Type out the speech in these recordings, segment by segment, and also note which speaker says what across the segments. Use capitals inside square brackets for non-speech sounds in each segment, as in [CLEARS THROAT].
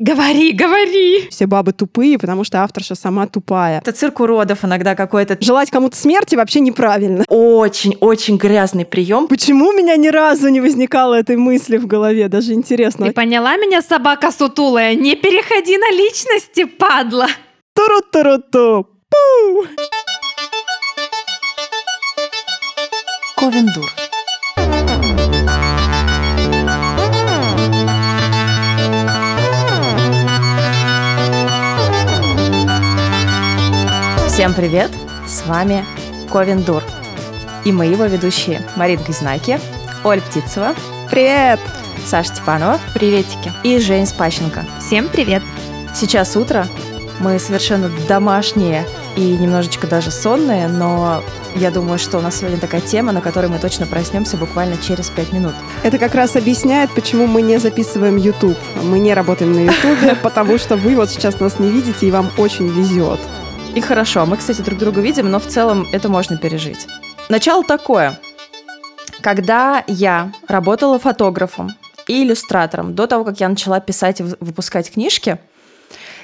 Speaker 1: Говори, говори!
Speaker 2: Все бабы тупые, потому что авторша сама тупая.
Speaker 3: Это цирк уродов иногда какой-то.
Speaker 2: Желать кому-то смерти вообще неправильно.
Speaker 3: Очень-очень грязный прием.
Speaker 2: Почему у меня ни разу не возникало этой мысли в голове? Даже интересно.
Speaker 1: Ты поняла меня, собака сутулая? Не переходи на личности, падла!
Speaker 2: Туру-туру-ту! Пу!
Speaker 3: Ковендур. Всем привет! С вами Ковендур. И мы его ведущие Маринка Знаки, Оль Птицева,
Speaker 2: Привет!
Speaker 3: Саша Степанова
Speaker 1: Приветики.
Speaker 3: и Жень Спащенко.
Speaker 1: Всем привет.
Speaker 3: Сейчас утро, мы совершенно домашние и немножечко даже сонные, но я думаю, что у нас сегодня такая тема, на которой мы точно проснемся буквально через пять минут.
Speaker 2: Это как раз объясняет, почему мы не записываем YouTube. Мы не работаем на YouTube, [LAUGHS] потому что вы вот сейчас нас не видите, и вам очень везет.
Speaker 3: И хорошо, мы, кстати, друг друга видим, но в целом это можно пережить. Начало такое. Когда я работала фотографом и иллюстратором, до того, как я начала писать и вы- выпускать книжки,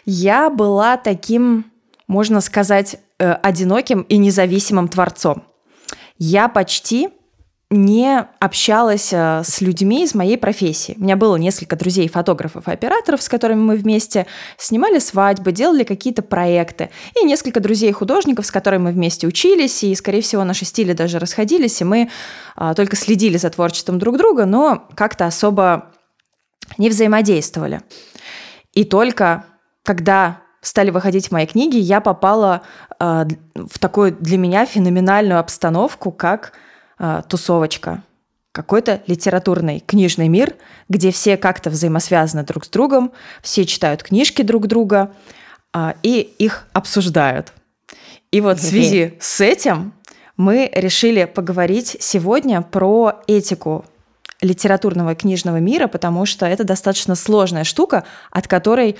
Speaker 3: я была таким, можно сказать, э, одиноким и независимым творцом. Я почти не общалась э, с людьми из моей профессии. У меня было несколько друзей фотографов и операторов, с которыми мы вместе снимали свадьбы, делали какие-то проекты. И несколько друзей художников, с которыми мы вместе учились, и, скорее всего, наши стили даже расходились, и мы а, только следили за творчеством друг друга, но как-то особо не взаимодействовали. И только когда стали выходить мои книги, я попала э, в такую для меня феноменальную обстановку, как э, тусовочка. Какой-то литературный книжный мир, где все как-то взаимосвязаны друг с другом, все читают книжки друг друга а, и их обсуждают. И вот в связи с этим мы решили поговорить сегодня про этику литературного и книжного мира, потому что это достаточно сложная штука, от которой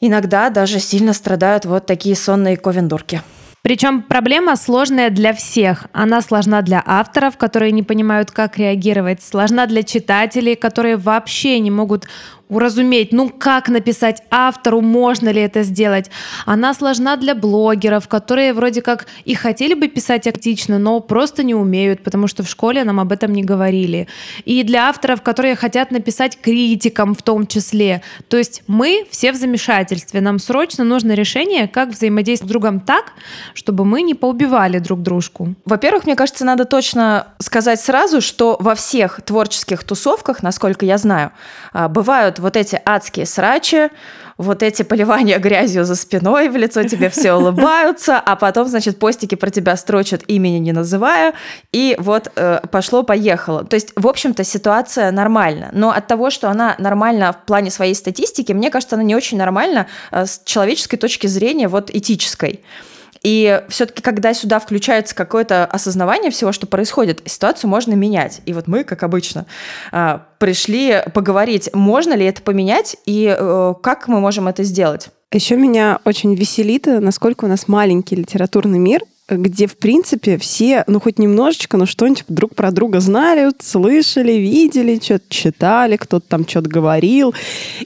Speaker 3: иногда даже сильно страдают вот такие сонные ковендурки.
Speaker 1: Причем проблема сложная для всех. Она сложна для авторов, которые не понимают, как реагировать, сложна для читателей, которые вообще не могут уразуметь, ну как написать автору, можно ли это сделать. Она сложна для блогеров, которые вроде как и хотели бы писать актично, но просто не умеют, потому что в школе нам об этом не говорили. И для авторов, которые хотят написать критикам в том числе. То есть мы все в замешательстве. Нам срочно нужно решение, как взаимодействовать с другом так, чтобы мы не поубивали друг дружку.
Speaker 3: Во-первых, мне кажется, надо точно сказать сразу, что во всех творческих тусовках, насколько я знаю, а, бывают вот эти адские срачи, вот эти поливания грязью за спиной, в лицо тебе все [LAUGHS] улыбаются, а потом, значит, постики про тебя строчат имени не называя, и вот э, пошло-поехало. То есть, в общем-то, ситуация нормальна, но от того, что она нормальна в плане своей статистики, мне кажется, она не очень нормальна э, с человеческой точки зрения, вот этической. И все-таки, когда сюда включается какое-то осознавание всего, что происходит, ситуацию можно менять. И вот мы, как обычно, а, пришли поговорить, можно ли это поменять и э, как мы можем это сделать.
Speaker 2: Еще меня очень веселит, э, насколько у нас маленький литературный мир, где, в принципе, все, ну, хоть немножечко, но что-нибудь друг про друга знали, слышали, видели, что-то читали, кто-то там что-то говорил.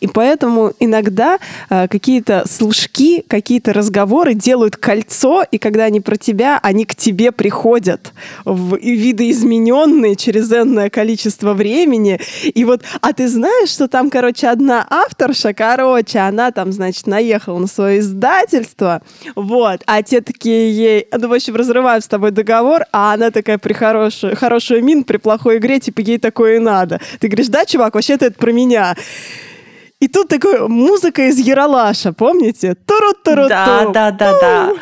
Speaker 2: И поэтому иногда э, какие-то служки, какие-то разговоры делают кольцо, и когда они про тебя, они к тебе приходят в видоизмененные через энное количество времени. И вот, а ты знаешь, что там, короче, одна авторша, короче, она там, значит, наехала на свое издательство, вот, а те такие ей, ну, в общем, разрывают с тобой договор, а она такая при хорошую, хорошую мин, при плохой игре, типа, ей такое и надо. Ты говоришь, да, чувак, вообще-то это про меня. И тут такой музыка из Яралаша, помните? туру туру
Speaker 4: Да, да, да, да.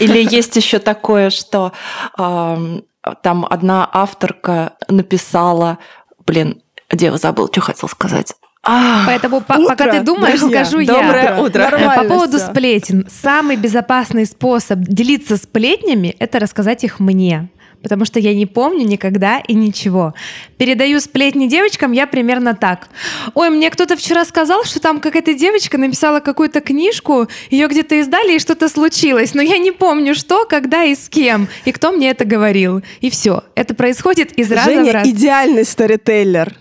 Speaker 4: Или есть еще такое, что ам, там одна авторка написала, блин, дева забыл, что хотел сказать. А,
Speaker 1: Поэтому по-
Speaker 2: Утро,
Speaker 1: пока ты думаешь,
Speaker 2: друзья.
Speaker 1: скажу
Speaker 4: Доброе
Speaker 1: я.
Speaker 4: утро.
Speaker 2: Нормально
Speaker 1: По поводу
Speaker 2: всё.
Speaker 1: сплетен. Самый безопасный способ делиться сплетнями – это рассказать их мне. Потому что я не помню никогда и ничего. Передаю сплетни девочкам я примерно так. Ой, мне кто-то вчера сказал, что там какая-то девочка написала какую-то книжку, ее где-то издали, и что-то случилось. Но я не помню, что, когда и с кем, и кто мне это говорил. И все. Это происходит из раза в
Speaker 2: Женя
Speaker 1: раз.
Speaker 2: идеальный сторителлер.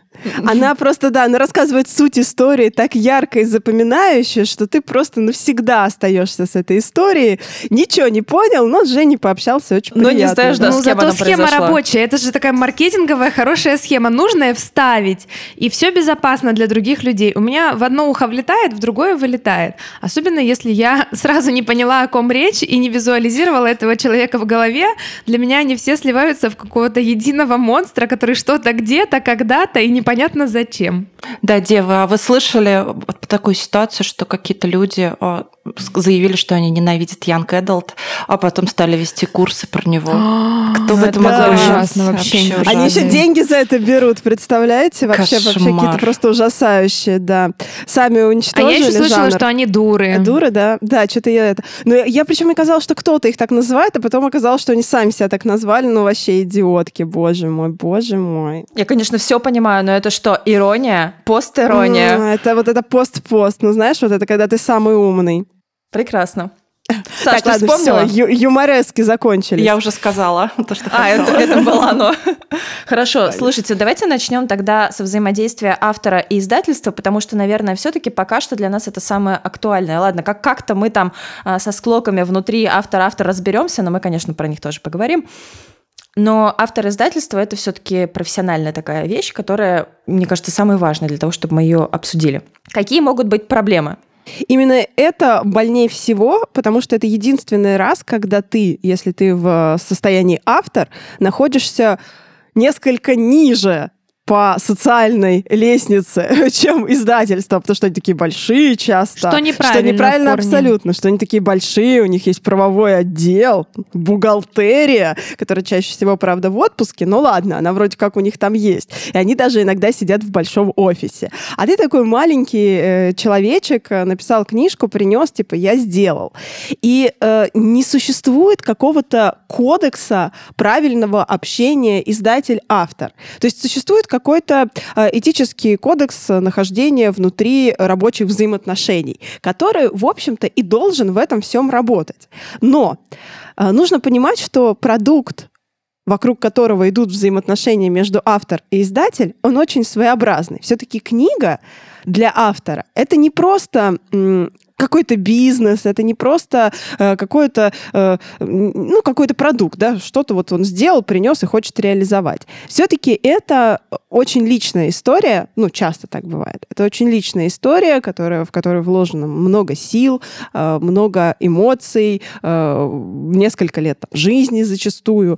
Speaker 2: Она просто, да, она рассказывает суть истории так ярко и запоминающая, что ты просто навсегда остаешься с этой историей. Ничего не понял, но с Женей пообщался очень
Speaker 3: Но
Speaker 2: приятно.
Speaker 3: не знаешь, да,
Speaker 1: ну,
Speaker 3: с кем
Speaker 1: зато
Speaker 3: она
Speaker 1: схема
Speaker 3: произошла.
Speaker 1: рабочая. Это же такая маркетинговая хорошая схема. Нужно ее вставить. И все безопасно для других людей. У меня в одно ухо влетает, в другое вылетает. Особенно если я [LAUGHS] сразу не поняла, о ком речь, и не визуализировала этого человека в голове. Для меня они все сливаются в какого-то единого монстра, который что-то где-то, когда-то, и непонятно зачем.
Speaker 4: Да, Дева, а вы слышали вот такую ситуацию, что какие-то люди а, заявили, что они ненавидят young adult, а потом стали вести курсы про него? Кто в
Speaker 2: это
Speaker 4: этом
Speaker 2: ужасно,
Speaker 4: оказался?
Speaker 1: вообще
Speaker 4: Вообще
Speaker 1: ужасно.
Speaker 2: Они еще деньги за это берут, представляете? Вообще, вообще какие-то просто ужасающие, да. Сами
Speaker 1: А
Speaker 2: уничтожили
Speaker 1: я еще слышала,
Speaker 2: жанр.
Speaker 1: что они дуры.
Speaker 2: Дуры, да. Да, что-то я это... Но я, я причем и казалось, что кто-то их так называет, а потом оказалось, что они сами себя так назвали. Ну, вообще идиотки, боже мой, боже мой.
Speaker 3: Я, конечно, все понимаю, но это что, ирония? Пост-ирония?
Speaker 2: М, Это вот это пост-пост. Ну, знаешь, вот это когда ты самый умный.
Speaker 3: Прекрасно. Саш,
Speaker 2: так,
Speaker 3: ты
Speaker 2: ладно,
Speaker 3: вспомнила?
Speaker 2: все, юморески закончились.
Speaker 4: Я уже сказала [LAUGHS] то, что
Speaker 3: А, это, это было оно. [LAUGHS] Хорошо, слушайте, давайте начнем тогда со взаимодействия автора и издательства, потому что, наверное, все-таки пока что для нас это самое актуальное. Ладно, как как-то мы там а, со склоками внутри автор-автор разберемся, но мы, конечно, про них тоже поговорим. Но автор издательства это все-таки профессиональная такая вещь, которая, мне кажется, самая важная для того, чтобы мы ее обсудили. Какие могут быть проблемы?
Speaker 2: Именно это больнее всего, потому что это единственный раз, когда ты, если ты в состоянии автор, находишься несколько ниже по социальной лестнице, [LAUGHS] чем издательство, потому что они такие большие часто.
Speaker 1: Что неправильно
Speaker 2: Что неправильно абсолютно, что они такие большие, у них есть правовой отдел, бухгалтерия, которая чаще всего, правда, в отпуске, но ладно, она вроде как у них там есть. И они даже иногда сидят в большом офисе. А ты такой маленький э, человечек, э, написал книжку, принес, типа, я сделал. И э, не существует какого-то кодекса правильного общения издатель-автор. То есть существует какой-то э, этический кодекс нахождения внутри рабочих взаимоотношений, который, в общем-то, и должен в этом всем работать. Но э, нужно понимать, что продукт вокруг которого идут взаимоотношения между автор и издатель, он очень своеобразный. Все-таки книга для автора это не просто какой-то бизнес, это не просто э, какой-то э, ну какой-то продукт, да, что-то вот он сделал, принес и хочет реализовать. Все-таки это очень личная история, ну часто так бывает. Это очень личная история, которая в которой вложено много сил, э, много эмоций, э, несколько лет там, жизни зачастую.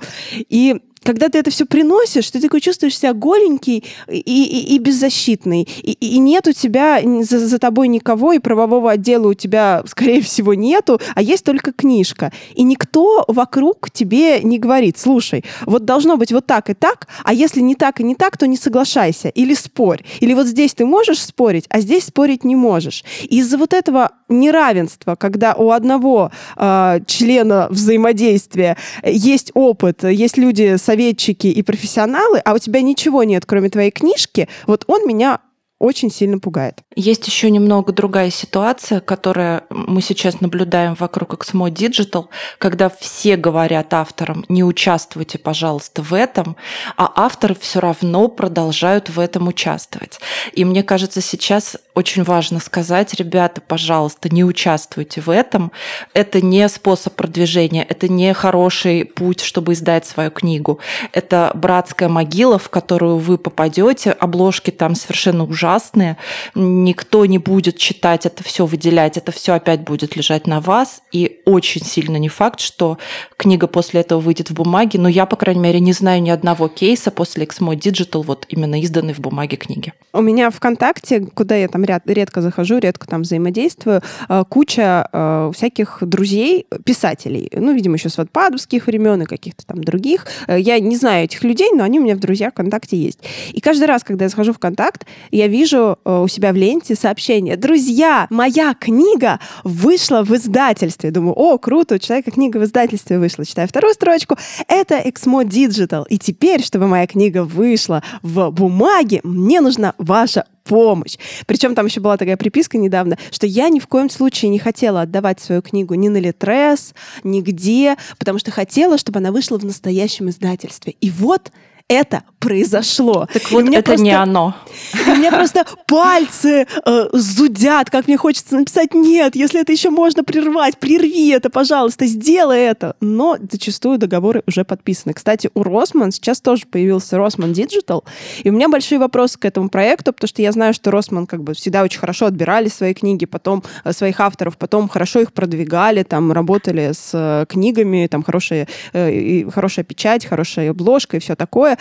Speaker 2: И когда ты это все приносишь, ты такой чувствуешь себя голенький и, и, и беззащитный. И, и нет у тебя за, за тобой никого, и правового отдела у тебя, [LAUGHS] скорее всего, нету, а есть только книжка. И никто вокруг тебе не говорит, слушай, вот должно быть вот так и так, а если не так и не так, то не соглашайся или спорь. Или вот здесь ты можешь спорить, а здесь спорить не можешь. Из-за вот этого неравенства, когда у одного э, члена взаимодействия есть опыт, есть люди, советчики и профессионалы, а у тебя ничего нет, кроме твоей книжки, вот он меня очень сильно пугает.
Speaker 4: Есть еще немного другая ситуация, которая мы сейчас наблюдаем вокруг Exmo Digital, когда все говорят авторам, не участвуйте, пожалуйста, в этом, а авторы все равно продолжают в этом участвовать. И мне кажется, сейчас очень важно сказать, ребята, пожалуйста, не участвуйте в этом. Это не способ продвижения, это не хороший путь, чтобы издать свою книгу. Это братская могила, в которую вы попадете, обложки там совершенно ужасные, никто не будет читать это все, выделять, это все опять будет лежать на вас. И очень сильно не факт, что книга после этого выйдет в бумаге, но я, по крайней мере, не знаю ни одного кейса после Exmo Digital, вот именно изданной в бумаге книги.
Speaker 2: У меня ВКонтакте, куда я там ряд, редко захожу, редко там взаимодействую, э, куча э, всяких друзей, писателей. Ну, видимо, еще с ватпадовских времен и каких-то там других. Э, Я не знаю этих людей, но они у меня в друзьях ВКонтакте есть. И каждый раз, когда я захожу в ВКонтакт, я вижу э, у себя в ленте сообщение «Друзья, моя книга вышла в издательстве». Думаю, о, круто, у человека книга в издательстве вышла. Читаю вторую строчку. Это Exmo Digital. И теперь, чтобы моя книга вышла в бумаге, мне нужна ваша помощь. Причем там еще была такая приписка недавно, что я ни в коем случае не хотела отдавать свою книгу ни на Литрес, нигде, потому что хотела, чтобы она вышла в настоящем издательстве. И вот это произошло.
Speaker 4: Так вот, это просто, не оно. [LAUGHS]
Speaker 2: И у меня просто пальцы э, зудят, как мне хочется написать, нет, если это еще можно прервать, прерви это, пожалуйста, сделай это. Но зачастую договоры уже подписаны. Кстати, у Росман сейчас тоже появился Росман Digital, и у меня большие вопросы к этому проекту, потому что я знаю, что Росмэн как бы всегда очень хорошо отбирали свои книги, потом э, своих авторов, потом хорошо их продвигали, там работали с э, книгами, там хорошая, э, хорошая печать, хорошая обложка и все такое.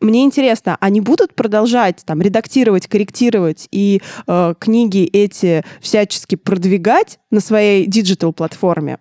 Speaker 2: Мне интересно, они будут продолжать там редактировать, корректировать и э, книги эти всячески продвигать на своей digital-платформе?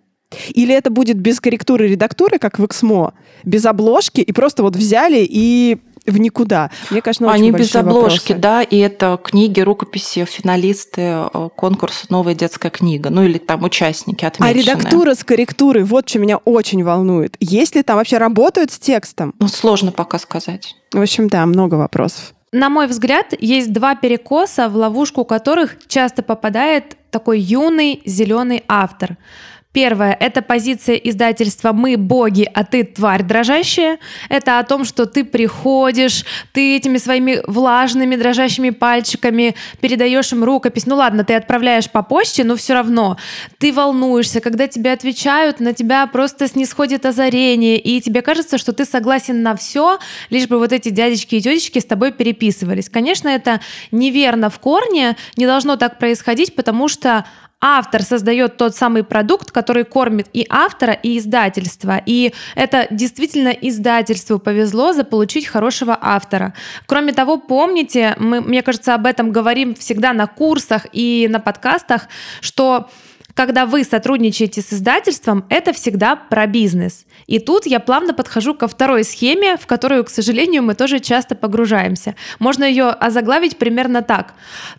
Speaker 2: Или это будет без корректуры редактуры, как в Эксмо, без обложки, и просто вот взяли и в никуда. Мне кажется, очень
Speaker 4: Они без обложки,
Speaker 2: вопросы.
Speaker 4: да, и это книги, рукописи, финалисты э, конкурса «Новая детская книга», ну или там участники отмеченные.
Speaker 2: А редактура с корректурой, вот что меня очень волнует. Есть ли там вообще работают с текстом?
Speaker 4: Ну, сложно пока сказать.
Speaker 2: В общем, да, много вопросов.
Speaker 1: На мой взгляд, есть два перекоса, в ловушку которых часто попадает такой юный зеленый автор – Первое – это позиция издательства «Мы боги, а ты тварь дрожащая». Это о том, что ты приходишь, ты этими своими влажными дрожащими пальчиками передаешь им рукопись. Ну ладно, ты отправляешь по почте, но все равно ты волнуешься, когда тебе отвечают, на тебя просто снисходит озарение, и тебе кажется, что ты согласен на все, лишь бы вот эти дядечки и тетечки с тобой переписывались. Конечно, это неверно в корне, не должно так происходить, потому что автор создает тот самый продукт, который кормит и автора, и издательство. И это действительно издательству повезло заполучить хорошего автора. Кроме того, помните, мы, мне кажется, об этом говорим всегда на курсах и на подкастах, что когда вы сотрудничаете с издательством, это всегда про бизнес. И тут я плавно подхожу ко второй схеме, в которую, к сожалению, мы тоже часто погружаемся. Можно ее озаглавить примерно так.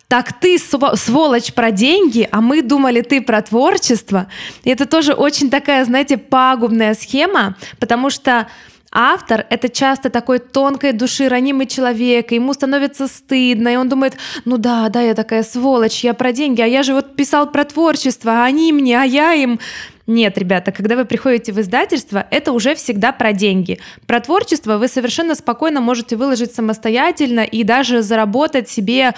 Speaker 1: Так ты сволочь про деньги, а мы думали ты про творчество. И это тоже очень такая, знаете, пагубная схема, потому что автор — это часто такой тонкой души ранимый человек, ему становится стыдно, и он думает, ну да, да, я такая сволочь, я про деньги, а я же вот писал про творчество, а они мне, а я им. Нет, ребята, когда вы приходите в издательство, это уже всегда про деньги. Про творчество вы совершенно спокойно можете выложить самостоятельно и даже заработать себе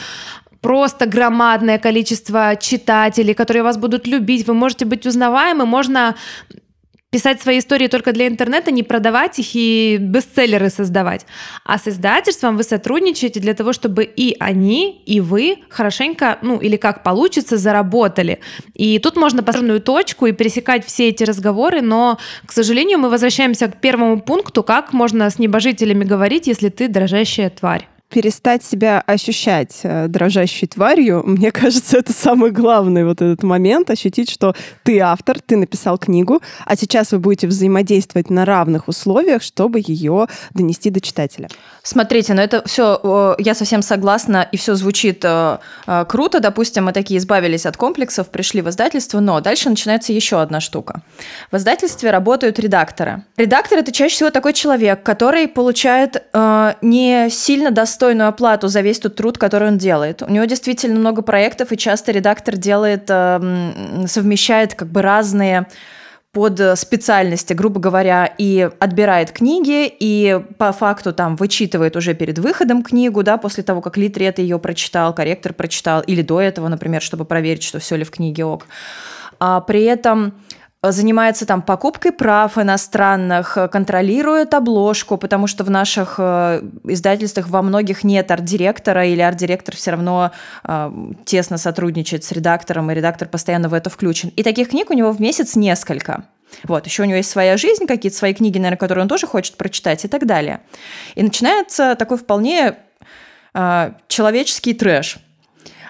Speaker 1: просто громадное количество читателей, которые вас будут любить, вы можете быть узнаваемы, можно писать свои истории только для интернета, не продавать их и бестселлеры создавать. А с издательством вы сотрудничаете для того, чтобы и они, и вы хорошенько, ну или как получится, заработали. И тут можно поставить точку и пересекать все эти разговоры, но, к сожалению, мы возвращаемся к первому пункту, как можно с небожителями говорить, если ты дрожащая тварь
Speaker 2: перестать себя ощущать э, дрожащей тварью, [LAUGHS] мне кажется, это самый главный вот этот момент, ощутить, что ты автор, ты написал книгу, а сейчас вы будете взаимодействовать на равных условиях, чтобы ее донести до читателя.
Speaker 3: Смотрите, ну это все, я совсем согласна, и все звучит э, э, круто. Допустим, мы такие избавились от комплексов, пришли в издательство, но дальше начинается еще одна штука. В издательстве работают редакторы. Редактор это чаще всего такой человек, который получает не сильно достаточно достойную оплату за весь тот труд, который он делает. У него действительно много проектов, и часто редактор делает, э, совмещает как бы разные под специальности, грубо говоря, и отбирает книги, и по факту там вычитывает уже перед выходом книгу, да, после того, как литрет ее прочитал, корректор прочитал, или до этого, например, чтобы проверить, что все ли в книге ок. А при этом занимается там покупкой прав иностранных, контролирует обложку, потому что в наших э, издательствах во многих нет арт-директора, или арт-директор все равно э, тесно сотрудничает с редактором, и редактор постоянно в это включен. И таких книг у него в месяц несколько. Вот, еще у него есть своя жизнь, какие-то свои книги, наверное, которые он тоже хочет прочитать и так далее. И начинается такой вполне э, человеческий трэш.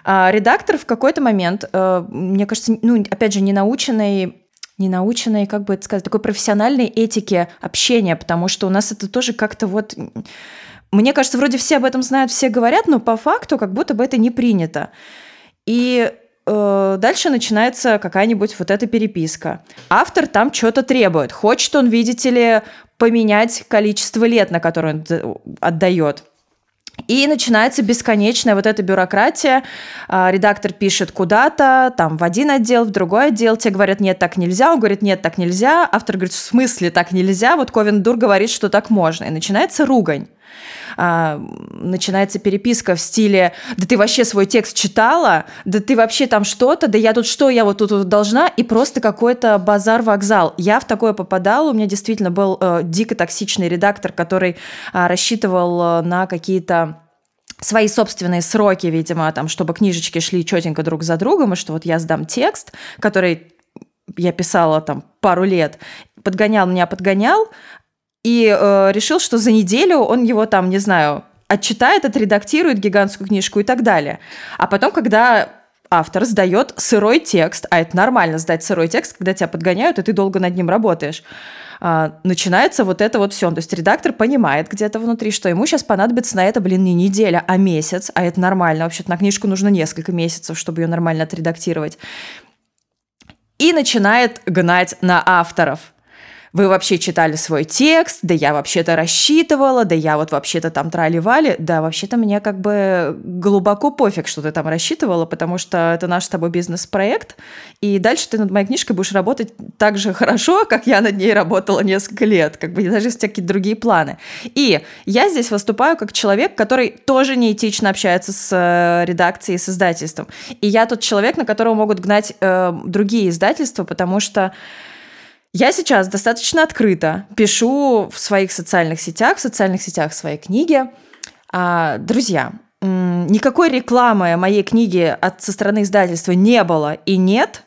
Speaker 3: А редактор в какой-то момент, э, мне кажется, ну, опять же, не наученный не наученной, как бы это сказать, такой профессиональной этике общения, потому что у нас это тоже как-то вот... Мне кажется, вроде все об этом знают, все говорят, но по факту как будто бы это не принято. И э, дальше начинается какая-нибудь вот эта переписка. Автор там что-то требует. Хочет он, видите ли, поменять количество лет, на которое он отдает. И начинается бесконечная вот эта бюрократия. А, редактор пишет куда-то, там в один отдел, в другой отдел. Те говорят, нет, так нельзя. Он говорит, нет, так нельзя. Автор говорит, в смысле так нельзя? Вот Ковен Дур говорит, что так можно. И начинается ругань а, начинается переписка в стиле «Да ты вообще свой текст читала? Да ты вообще там что-то? Да я тут что? Я вот тут вот должна?» И просто какой-то базар-вокзал. Я в такое попадала. У меня действительно был э, дико токсичный редактор, который э, рассчитывал на какие-то свои собственные сроки, видимо, там, чтобы книжечки шли четенько друг за другом, и что вот я сдам текст, который я писала там пару лет, подгонял меня, подгонял, и э, решил, что за неделю он его там, не знаю, отчитает, отредактирует гигантскую книжку и так далее. А потом, когда автор сдает сырой текст, а это нормально сдать сырой текст, когда тебя подгоняют, и ты долго над ним работаешь, а, начинается вот это вот все. То есть редактор понимает где-то внутри, что ему сейчас понадобится на это, блин, не неделя, а месяц, а это нормально. Вообще-то на книжку нужно несколько месяцев, чтобы ее нормально отредактировать. И начинает гнать на авторов – вы вообще читали свой текст, да я вообще-то рассчитывала, да я вот вообще-то там трали-вали, да вообще-то мне как бы глубоко пофиг, что ты там рассчитывала, потому что это наш с тобой бизнес-проект, и дальше ты над моей книжкой будешь работать так же хорошо, как я над ней работала несколько лет, как бы даже если какие-то другие планы. И я здесь выступаю как человек, который тоже неэтично общается с э, редакцией, с издательством. И я тот человек, на которого могут гнать э, другие издательства, потому что я сейчас достаточно открыто пишу в своих социальных сетях, в социальных сетях своей книги. А, друзья, никакой рекламы моей книги от, со стороны издательства не было и нет –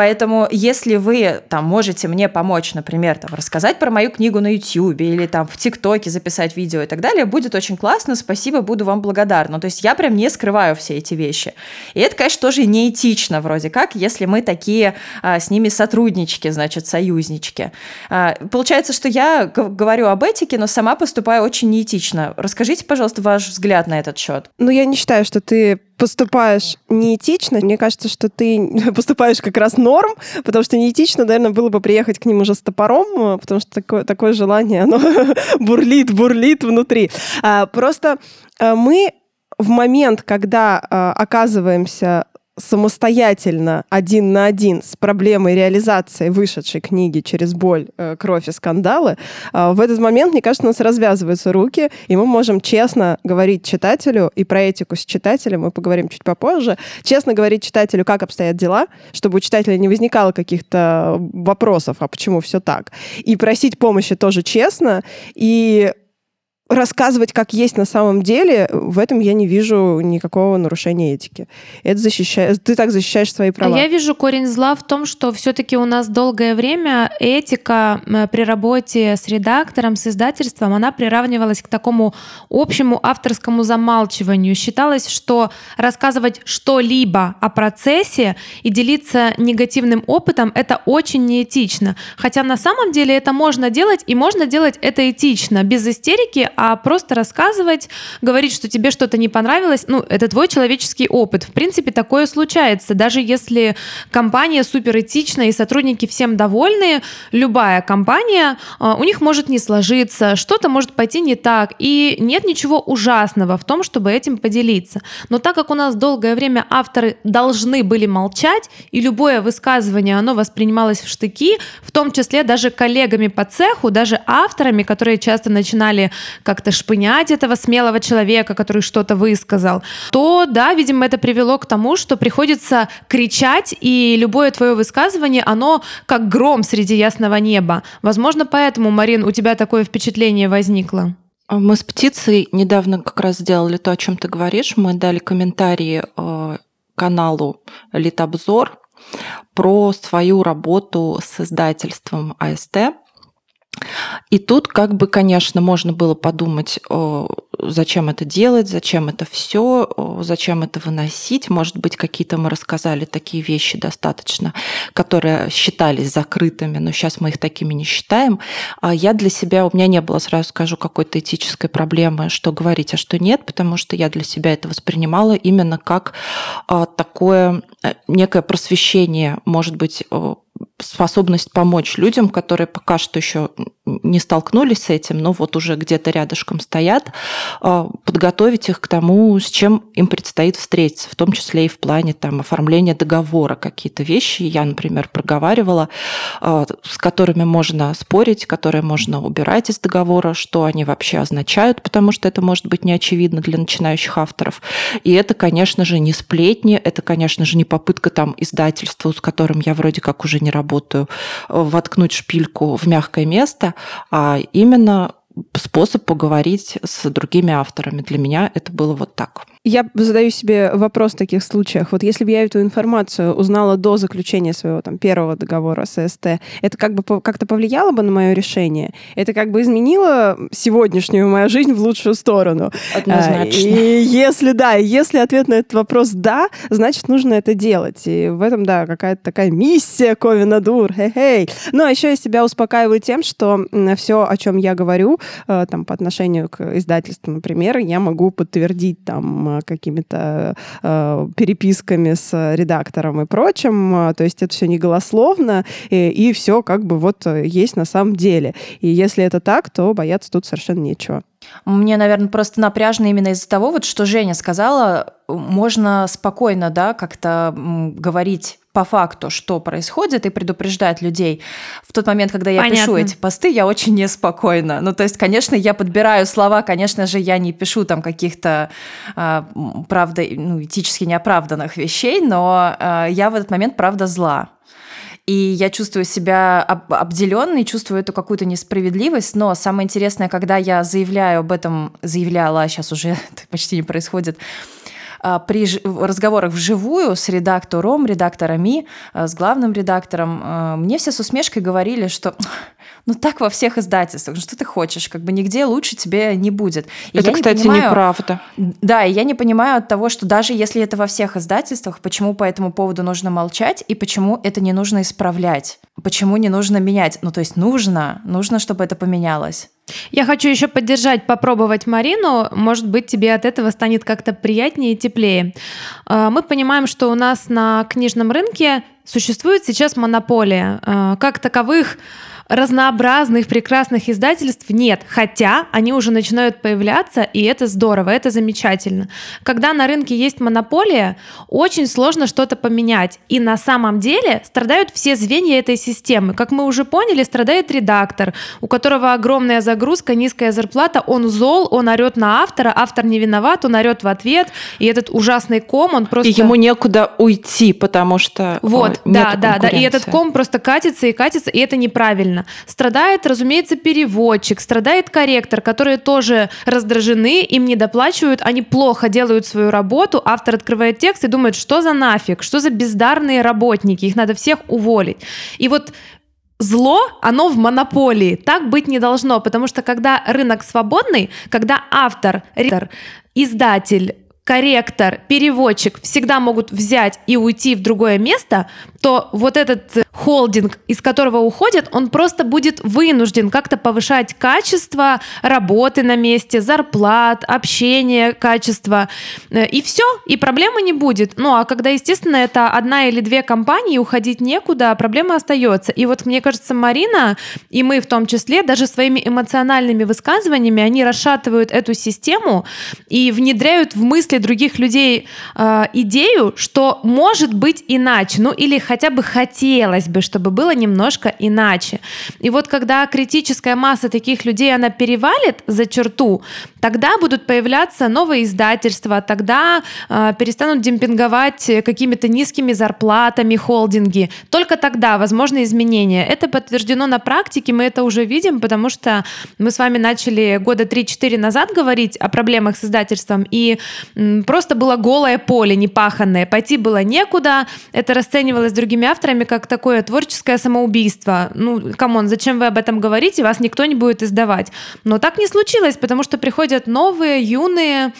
Speaker 3: Поэтому, если вы там можете мне помочь, например, там, рассказать про мою книгу на YouTube или там в ТикТоке записать видео и так далее, будет очень классно, спасибо, буду вам благодарна. То есть я прям не скрываю все эти вещи. И это, конечно, тоже неэтично вроде как, если мы такие а, с ними сотруднички, значит, союзнички. А, получается, что я говорю об этике, но сама поступаю очень неэтично. Расскажите, пожалуйста, ваш взгляд на этот счет.
Speaker 2: Ну, я не считаю, что ты поступаешь неэтично. Мне кажется, что ты [LAUGHS] поступаешь как раз норм, потому что неэтично, наверное, было бы приехать к ним уже с топором, потому что такое, такое желание, оно [LAUGHS] бурлит, бурлит внутри. А, просто а, мы в момент, когда а, оказываемся самостоятельно, один на один с проблемой реализации вышедшей книги через боль, э, кровь и скандалы, э, в этот момент, мне кажется, у нас развязываются руки, и мы можем честно говорить читателю, и про этику с читателем мы поговорим чуть попозже, честно говорить читателю, как обстоят дела, чтобы у читателя не возникало каких-то вопросов, а почему все так. И просить помощи тоже честно, и рассказывать, как есть на самом деле, в этом я не вижу никакого нарушения этики. Это защищает, ты так защищаешь свои права.
Speaker 1: А я вижу корень зла в том, что все-таки у нас долгое время этика при работе с редактором, с издательством, она приравнивалась к такому общему авторскому замалчиванию. Считалось, что рассказывать что-либо о процессе и делиться негативным опытом это очень неэтично. Хотя на самом деле это можно делать, и можно делать это этично, без истерики, а просто рассказывать, говорить, что тебе что-то не понравилось, ну, это твой человеческий опыт. В принципе, такое случается. Даже если компания супер этичная и сотрудники всем довольны, любая компания, а, у них может не сложиться, что-то может пойти не так, и нет ничего ужасного в том, чтобы этим поделиться. Но так как у нас долгое время авторы должны были молчать, и любое высказывание, оно воспринималось в штыки, в том числе даже коллегами по цеху, даже авторами, которые часто начинали как-то шпынять этого смелого человека, который что-то высказал, то да, видимо, это привело к тому, что приходится кричать, и любое твое высказывание, оно как гром среди ясного неба. Возможно, поэтому, Марин, у тебя такое впечатление возникло.
Speaker 4: Мы с птицей недавно как раз сделали то, о чем ты говоришь. Мы дали комментарии э, каналу Литобзор про свою работу с издательством АСТ. И тут как бы, конечно, можно было подумать, зачем это делать, зачем это все, зачем это выносить. Может быть, какие-то мы рассказали такие вещи достаточно, которые считались закрытыми, но сейчас мы их такими не считаем. А я для себя, у меня не было, сразу скажу, какой-то этической проблемы, что говорить, а что нет, потому что я для себя это воспринимала именно как а, такое э, некое просвещение, может быть, способность помочь людям, которые пока что еще не столкнулись с этим, но вот уже где-то рядышком стоят, а, подготовить их к тому, с чем им предстоит встретиться, в том числе и в плане там, оформления договора. Какие-то вещи я, например, проговаривала, а, с которыми можно спорить, которые можно убирать из договора, что они вообще означают, потому что это может быть не очевидно для начинающих авторов. И это, конечно же, не сплетни, это, конечно же, не попытка там издательства, с которым я вроде как уже не работаю, воткнуть шпильку в мягкое место, а именно способ поговорить с другими авторами. Для меня это было вот так.
Speaker 2: Я задаю себе вопрос в таких случаях. Вот если бы я эту информацию узнала до заключения своего там, первого договора с СТ, это как бы как-то повлияло бы на мое решение? Это как бы изменило сегодняшнюю мою жизнь в лучшую сторону?
Speaker 4: Однозначно.
Speaker 2: И если да, если ответ на этот вопрос да, значит, нужно это делать. И в этом, да, какая-то такая миссия Ковина Дур. Хей-хей. Но еще я себя успокаиваю тем, что все, о чем я говорю, э, там, по отношению к издательству, например, я могу подтвердить там какими-то э, переписками с редактором и прочим. То есть это все не голословно, и, и все как бы вот есть на самом деле. И если это так, то бояться тут совершенно нечего.
Speaker 3: Мне, наверное, просто напряжно именно из-за того, вот что Женя сказала, можно спокойно, да, как-то говорить по факту, что происходит, и предупреждать людей. В тот момент, когда я Понятно. пишу эти посты, я очень неспокойна. Ну, то есть, конечно, я подбираю слова, конечно же, я не пишу там каких-то, э, правда, ну, этически неоправданных вещей, но э, я в этот момент, правда, зла и я чувствую себя об, обделенной, чувствую эту какую-то несправедливость, но самое интересное, когда я заявляю об этом, заявляла, сейчас уже [LAUGHS] это почти не происходит, а, при разговорах вживую с редактором, редакторами, а, с главным редактором, а, мне все с усмешкой говорили, что [SNIFFS] ну так во всех издательствах, что ты хочешь, как бы нигде лучше тебе не будет.
Speaker 4: И это, кстати, не понимаю, неправда.
Speaker 3: Да, и я не понимаю от того, что даже если это во всех издательствах, почему по этому поводу нужно молчать и почему это не нужно исправлять, почему не нужно менять. Ну то есть нужно, нужно, чтобы это поменялось.
Speaker 1: Я хочу еще поддержать, попробовать Марину. Может быть, тебе от этого станет как-то приятнее и теплее. А, мы понимаем, что у нас на книжном рынке существует сейчас монополия. А, как таковых разнообразных прекрасных издательств нет, хотя они уже начинают появляться, и это здорово, это замечательно. Когда на рынке есть монополия, очень сложно что-то поменять, и на самом деле страдают все звенья этой системы. Как мы уже поняли, страдает редактор, у которого огромная загрузка, низкая зарплата, он зол, он орет на автора, автор не виноват, он орет в ответ, и этот ужасный ком, он просто...
Speaker 4: И ему некуда уйти, потому что
Speaker 1: Вот, да, да, да, и этот ком просто катится и катится, и это неправильно правильно. Страдает, разумеется, переводчик, страдает корректор, которые тоже раздражены, им не доплачивают, они плохо делают свою работу, автор открывает текст и думает, что за нафиг, что за бездарные работники, их надо всех уволить. И вот зло, оно в монополии. Так быть не должно, потому что когда рынок свободный, когда автор, редактор, издатель, корректор, переводчик всегда могут взять и уйти в другое место, то вот этот холдинг, из которого уходят, он просто будет вынужден как-то повышать качество работы на месте, зарплат, общения, качество. Э, и все, и проблемы не будет. Ну а когда, естественно, это одна или две компании, уходить некуда, проблема остается. И вот мне кажется, Марина, и мы в том числе, даже своими эмоциональными высказываниями, они расшатывают эту систему и внедряют в мысли других людей э, идею, что может быть иначе, ну или хотя бы хотелось бы, чтобы было немножко иначе. И вот когда критическая масса таких людей, она перевалит за черту, тогда будут появляться новые издательства, тогда э, перестанут демпинговать какими-то низкими зарплатами холдинги. Только тогда возможны изменения. Это подтверждено на практике, мы это уже видим, потому что мы с вами начали года 3-4 назад говорить о проблемах с издательством, и просто было голое поле, непаханное. Пойти было некуда, это расценивалось другими авторами как такое творческое самоубийство. Ну, come on, зачем вы об этом говорите, вас никто не будет издавать. Но так не случилось, потому что приходят новые, юные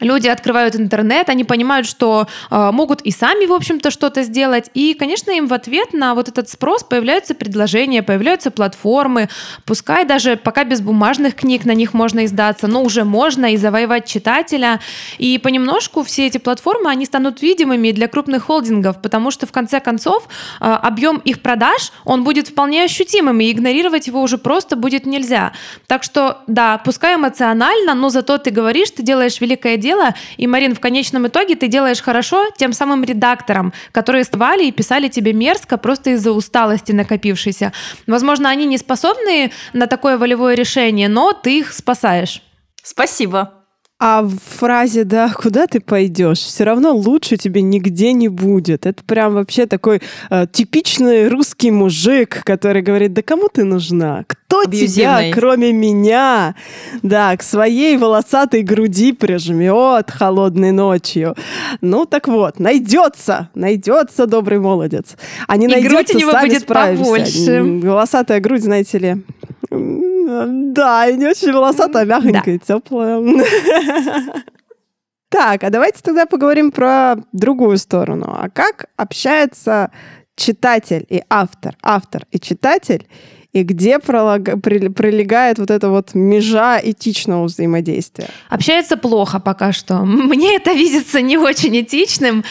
Speaker 1: Люди открывают интернет, они понимают, что э, могут и сами, в общем-то, что-то сделать. И, конечно, им в ответ на вот этот спрос появляются предложения, появляются платформы. Пускай даже пока без бумажных книг на них можно издаться, но уже можно и завоевать читателя. И понемножку все эти платформы, они станут видимыми для крупных холдингов, потому что, в конце концов, э, объем их продаж, он будет вполне ощутимым, и игнорировать его уже просто будет нельзя. Так что, да, пускай эмоционально, но зато ты говоришь, ты делаешь великое дело. И, Марин, в конечном итоге ты делаешь хорошо тем самым редакторам, которые ствали и писали тебе мерзко просто из-за усталости накопившейся. Возможно, они не способны на такое волевое решение, но ты их спасаешь.
Speaker 3: Спасибо.
Speaker 2: А в фразе «да, куда ты пойдешь?» все равно лучше тебе нигде не будет. Это прям вообще такой э, типичный русский мужик, который говорит «да кому ты нужна? Кто тебя, кроме меня, да, к своей волосатой груди прижмет холодной ночью?» Ну так вот, найдется, найдется добрый молодец. А не
Speaker 1: И
Speaker 2: найдется,
Speaker 1: грудь у него
Speaker 2: сами
Speaker 1: будет
Speaker 2: справимся.
Speaker 1: побольше.
Speaker 2: Волосатая грудь, знаете ли, да, и не очень волосатая, а мягонькая, теплая. [LAUGHS] Так, а давайте тогда поговорим про другую сторону. А как общается читатель и автор, автор и читатель, и где пролегает вот эта вот межа этичного взаимодействия?
Speaker 1: Общается плохо пока что. [LAUGHS] Мне это видится не очень этичным.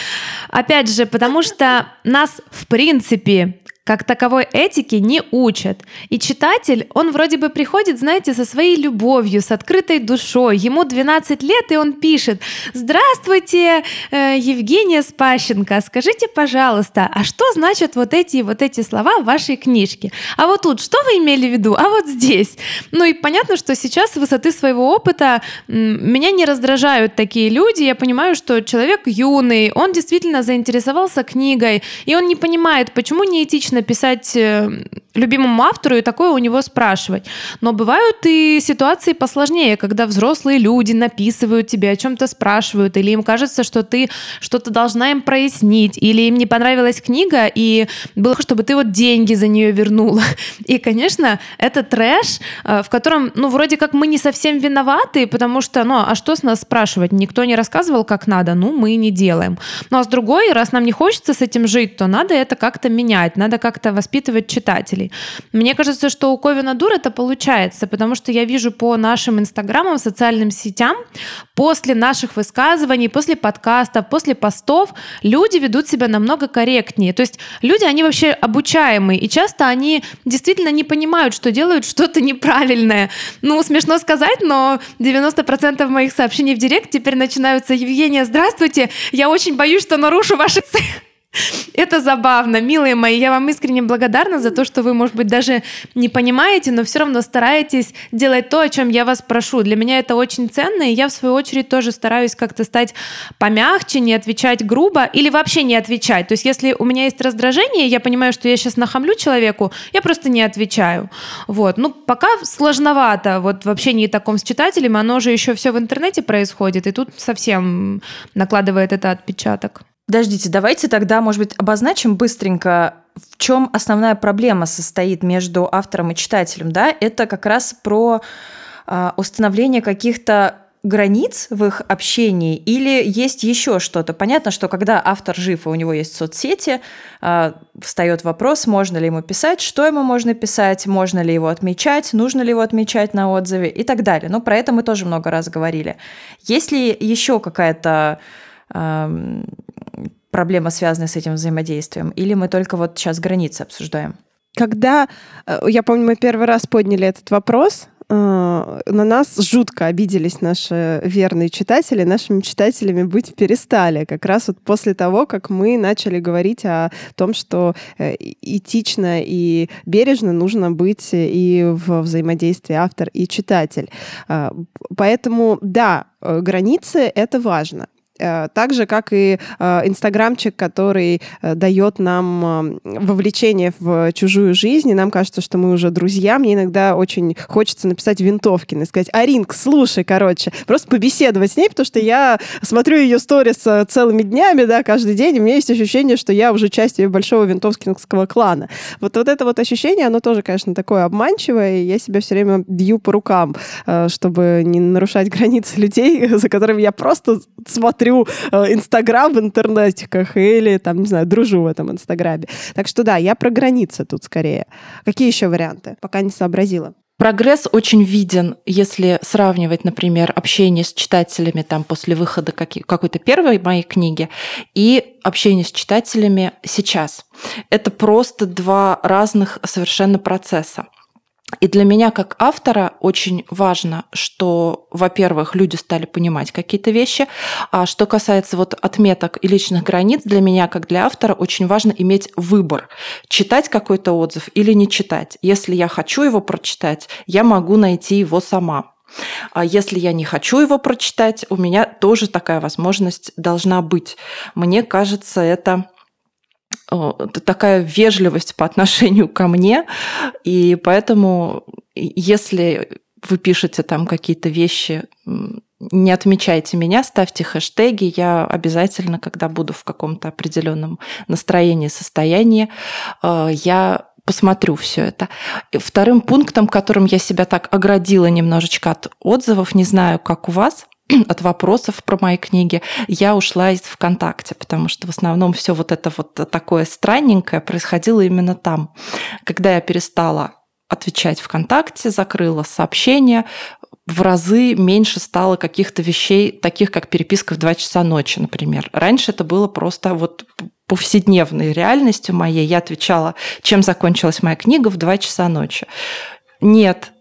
Speaker 1: Опять же, потому что нас, в принципе, как таковой этики не учат. И читатель, он вроде бы приходит, знаете, со своей любовью, с открытой душой. Ему 12 лет, и он пишет, «Здравствуйте, э, Евгения Спащенко, скажите, пожалуйста, а что значат вот эти вот эти слова в вашей книжке? А вот тут что вы имели в виду? А вот здесь?» Ну и понятно, что сейчас с высоты своего опыта меня не раздражают такие люди. Я понимаю, что человек юный, он действительно заинтересовался книгой, и он не понимает, почему неэтично писать э, любимому автору и такое у него спрашивать. Но бывают и ситуации посложнее, когда взрослые люди написывают тебе, о чем-то спрашивают, или им кажется, что ты что-то должна им прояснить, или им не понравилась книга, и было, чтобы ты вот деньги за нее вернула. И, конечно, это трэш, э, в котором, ну, вроде как мы не совсем виноваты, потому что, ну, а что с нас спрашивать? Никто не рассказывал, как надо, ну, мы не делаем. Ну, а с другой, раз нам не хочется с этим жить, то надо это как-то менять, надо как-то воспитывать читателей. Мне кажется, что у Ковина Дур это получается, потому что я вижу по нашим инстаграмам, социальным сетям, после наших высказываний, после подкастов, после постов люди ведут себя намного корректнее. То есть люди, они вообще обучаемые, и часто они действительно не понимают, что делают [LAUGHS] что-то неправильное. Ну, смешно сказать, но 90% моих сообщений в директ теперь начинаются «Евгения, здравствуйте, я очень боюсь, что нарушу ваши цели». [LAUGHS] Это забавно, милые мои. Я вам искренне благодарна за то, что вы, может быть, даже не понимаете, но все равно стараетесь делать то, о чем я вас прошу. Для меня это очень ценно, и я, в свою очередь, тоже стараюсь как-то стать помягче, не отвечать грубо или вообще не отвечать. То есть, если у меня есть раздражение, я понимаю, что я сейчас нахамлю человеку, я просто не отвечаю. Вот. Ну, пока сложновато вот в общении таком с читателем, оно же еще все в интернете происходит, и тут совсем накладывает это отпечаток.
Speaker 3: Подождите, давайте тогда, может быть, обозначим быстренько, в чем основная проблема состоит между автором и читателем, да? Это как раз про э, установление каких-то границ в их общении или есть еще что-то? Понятно, что когда автор жив и у него есть соцсети, э, встает вопрос, можно ли ему писать, что ему можно писать, можно ли его отмечать, нужно ли его отмечать на отзыве и так далее. Но про это мы тоже много раз говорили. Есть ли еще какая-то проблема, связанная с этим взаимодействием? Или мы только вот сейчас границы обсуждаем?
Speaker 2: Когда, э, я помню, мы первый раз подняли этот вопрос, э, на нас жутко обиделись наши верные читатели, нашими читателями быть перестали. Как раз вот после того, как мы начали говорить о том, что э, этично и бережно нужно быть и в взаимодействии автор и читатель. Поэтому, да, границы — это важно. Э, так же, как и э, инстаграмчик, который э, дает нам вовлечение в чужую жизнь, и нам кажется, что мы уже друзья. Мне иногда очень хочется написать Винтовкин и сказать, Аринк, слушай, короче, просто побеседовать с ней, потому что я смотрю ее сторис целыми днями, да, каждый день, и у меня есть ощущение, что я уже часть ее большого винтовскинского клана. Вот, вот это вот ощущение, оно тоже, конечно, такое обманчивое, и я себя все время бью по рукам, чтобы не нарушать [LAUGHS] границы людей, за которыми я просто смотрю э, Инстаграм в интернетиках или, там, не знаю, дружу в этом Инстаграме. Так что да, я про границы тут скорее. Какие еще варианты? Пока не сообразила.
Speaker 4: Прогресс очень виден, если сравнивать, например, общение с читателями там, после выхода какой-то первой моей книги и общение с читателями сейчас. Это просто два разных совершенно процесса. И для меня как автора очень важно, что, во-первых, люди стали понимать какие-то вещи, а что касается вот отметок и личных границ, для меня как для автора очень важно иметь выбор, читать какой-то отзыв или не читать. Если я хочу его прочитать, я могу найти его сама. А если я не хочу его прочитать, у меня тоже такая возможность должна быть. Мне кажется, это такая вежливость по отношению ко мне, и поэтому, если вы пишете там какие-то вещи, не отмечайте меня, ставьте хэштеги. Я обязательно, когда буду в каком-то определенном настроении, состоянии, э, я посмотрю все это. Вторым пунктом, которым я себя так оградила немножечко от отзывов, не знаю, как у вас, [CLEARS THROAT] от вопросов про мои книги, я ушла из ВКонтакте, потому что в основном все вот это вот такое странненькое происходило именно там. Когда я перестала отвечать ВКонтакте, закрыла сообщения, в разы меньше стало каких-то вещей, таких как переписка в 2 часа ночи, например. Раньше это было просто вот повседневной реальностью моей. Я отвечала, чем закончилась моя книга в 2 часа ночи. Нет,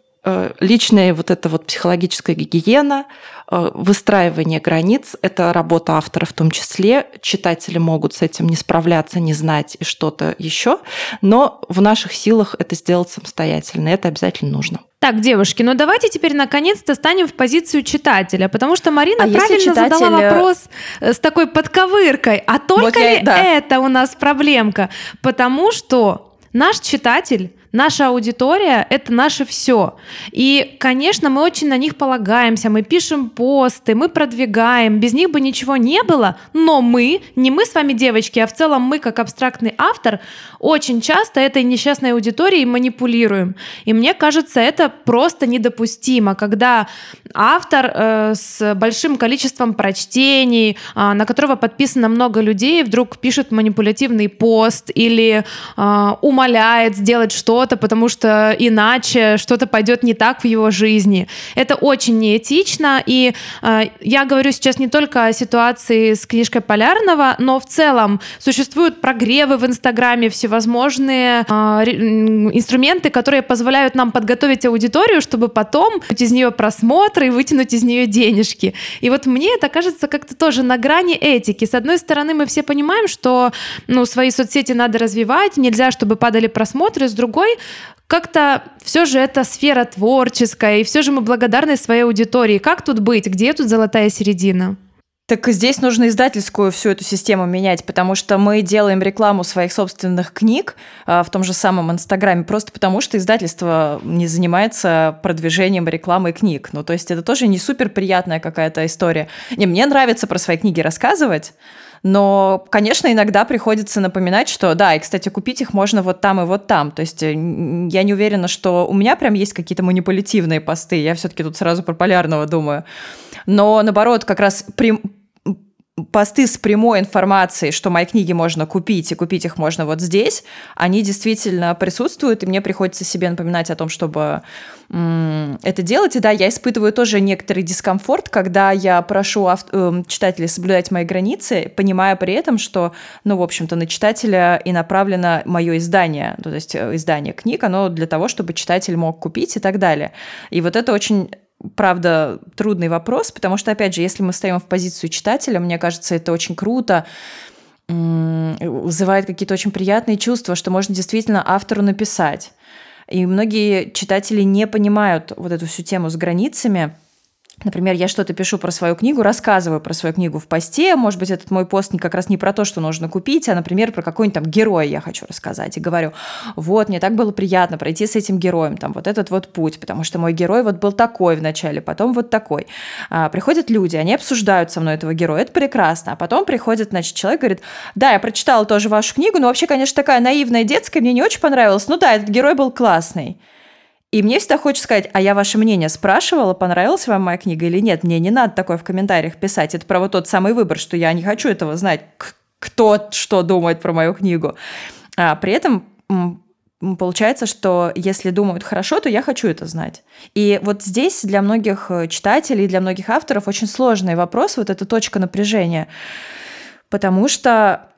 Speaker 4: личная вот эта вот психологическая гигиена, э, выстраивание границ – это работа автора в том числе. Читатели могут с этим не справляться, не знать и что-то еще, но в наших силах это сделать самостоятельно, это обязательно нужно.
Speaker 1: Так, девушки, ну давайте теперь наконец-то станем в позицию читателя, потому что Марина
Speaker 3: а
Speaker 1: правильно
Speaker 3: читатель...
Speaker 1: задала вопрос э, с такой подковыркой. А только вот я... ли да. это у нас проблемка? Потому что наш читатель Наша аудитория — это наше все. И, конечно, мы очень на них полагаемся, мы пишем посты, мы продвигаем, без них бы ничего не было, но мы, не мы с вами девочки, а в целом мы как абстрактный автор, очень часто этой несчастной аудиторией манипулируем. И мне кажется, это просто недопустимо, когда автор э, с большим количеством прочтений, э, на которого подписано много людей, вдруг пишет манипулятивный пост или э, умоляет сделать что что-то, потому что иначе что-то пойдет не так в его жизни. Это очень неэтично, и э, я говорю сейчас не только о ситуации с книжкой Полярного, но в целом существуют прогревы в Инстаграме, всевозможные э, инструменты, которые позволяют нам подготовить аудиторию, чтобы потом из нее просмотры и вытянуть из нее денежки. И вот мне это кажется как-то тоже на грани этики. С одной стороны, мы все понимаем, что ну, свои соцсети надо развивать, нельзя, чтобы падали просмотры, с другой как-то все же это сфера творческая, и все же мы благодарны своей аудитории. Как тут быть? Где тут золотая середина?
Speaker 3: Так здесь нужно издательскую всю эту систему менять, потому что мы делаем рекламу своих собственных книг а, в том же самом Инстаграме, просто потому что издательство не занимается продвижением рекламы книг. Ну, то есть это тоже не супер приятная какая-то история. Не, мне нравится про свои книги рассказывать, но, конечно, иногда приходится напоминать, что да, и, кстати, купить их можно вот там и вот там. То есть э, я не уверена, что у меня прям есть какие-то манипулятивные посты. Я все-таки тут сразу про полярного думаю. Но, наоборот, как раз при, посты с прямой информацией, что мои книги можно купить, и купить их можно вот здесь, они действительно присутствуют, и мне приходится себе напоминать о том, чтобы это делать. И да, я испытываю тоже некоторый дискомфорт, когда я прошу ав- э, читателей соблюдать мои границы, понимая при этом, что, ну, в общем-то, на читателя и направлено мое издание, то есть э, издание книг, оно для того, чтобы читатель мог купить и так далее. И вот это очень правда, трудный вопрос, потому что, опять же, если мы стоим в позицию читателя, мне кажется, это очень круто, вызывает какие-то очень приятные чувства, что можно действительно автору написать. И многие читатели не понимают вот эту всю тему с границами, Например, я что-то пишу про свою книгу, рассказываю про свою книгу в посте. Может быть, этот мой пост как раз не про то, что нужно купить, а, например, про какой-нибудь там героя я хочу рассказать. И говорю, вот, мне так было приятно пройти с этим героем, там, вот этот вот путь, потому что мой герой вот был такой вначале, потом вот такой. А, приходят люди, они обсуждают со мной этого героя, это прекрасно. А потом приходит, значит, человек говорит, да, я прочитала тоже вашу книгу, но вообще, конечно, такая наивная детская, мне не очень понравилась. Ну да, этот герой был классный. И мне всегда хочется сказать, а я ваше мнение спрашивала, понравилась вам моя книга или нет? Мне не надо такое в комментариях писать. Это про вот тот самый выбор, что я не хочу этого знать, кто что думает про мою книгу. А при этом получается, что если думают хорошо, то я хочу это знать. И вот здесь для многих э, читателей, для многих авторов очень сложный вопрос, вот эта точка напряжения. Потому что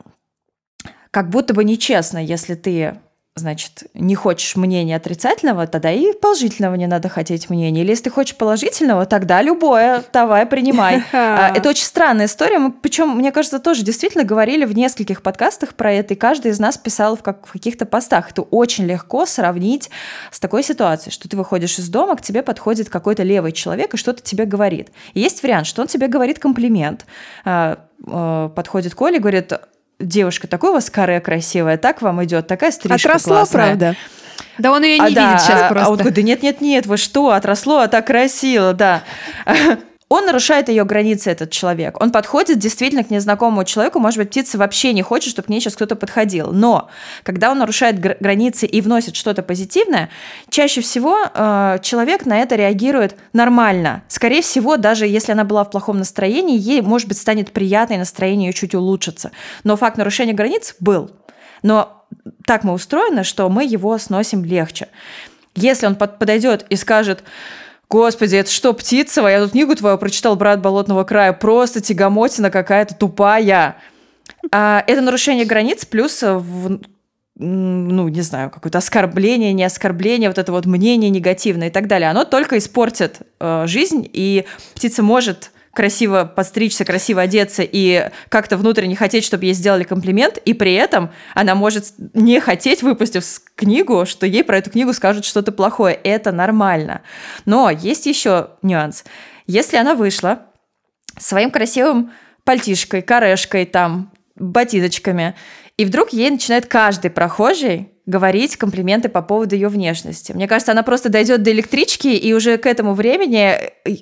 Speaker 3: как будто бы нечестно, если ты значит, не хочешь мнения отрицательного, тогда и положительного не надо хотеть мнения. Или если ты хочешь положительного, тогда любое, давай, принимай. [LAUGHS] А, это очень странная история. Мы, причем, мне кажется, тоже действительно говорили в нескольких подкастах про это, и каждый из нас писал в, как, в каких-то постах. Это очень легко сравнить с такой ситуацией, что ты выходишь из дома, к тебе подходит какой-то левый человек и что-то тебе говорит. И есть вариант, что он тебе говорит комплимент, а, а, подходит Коля и говорит, девушка, такой у вас каре красивая, так вам идет, такая стрижка
Speaker 2: Отросло,
Speaker 3: классная.
Speaker 2: правда.
Speaker 1: Да он ее не
Speaker 3: а,
Speaker 1: видит
Speaker 3: да,
Speaker 1: сейчас
Speaker 3: а,
Speaker 1: просто.
Speaker 3: А он говорит, да нет-нет-нет, вы что, отросло, а так красиво, да. [LAUGHS] Он нарушает ее границы, этот человек. Он подходит действительно к незнакомому человеку. Может быть, птица вообще не хочет, чтобы к ней сейчас кто-то подходил. Но когда он нарушает гр- границы и вносит что-то позитивное, чаще всего э, человек на это реагирует нормально. Скорее всего, даже если она была в плохом настроении, ей, может быть, станет приятно, и настроение ее чуть улучшится. Но факт нарушения границ был. Но так мы устроены, что мы его сносим легче. Если он под подойдет и скажет, Господи, это что, Птицева? Я тут книгу твою прочитал, брат Болотного края. Просто тягомотина какая-то тупая. А, это нарушение границ, плюс в, ну, не знаю, какое-то оскорбление, не оскорбление, вот это вот мнение негативное и так далее. Оно только испортит э, жизнь, и птица может красиво подстричься, красиво одеться и как-то внутренне хотеть, чтобы ей сделали комплимент, и при этом она может не хотеть, выпустив книгу, что ей про эту книгу скажут что-то плохое. Это нормально. Но есть еще нюанс. Если она вышла своим красивым пальтишкой, корешкой, там, ботиночками, и вдруг ей начинает каждый прохожий говорить комплименты по поводу ее внешности. Мне кажется, она просто дойдет до электрички и уже к этому времени э,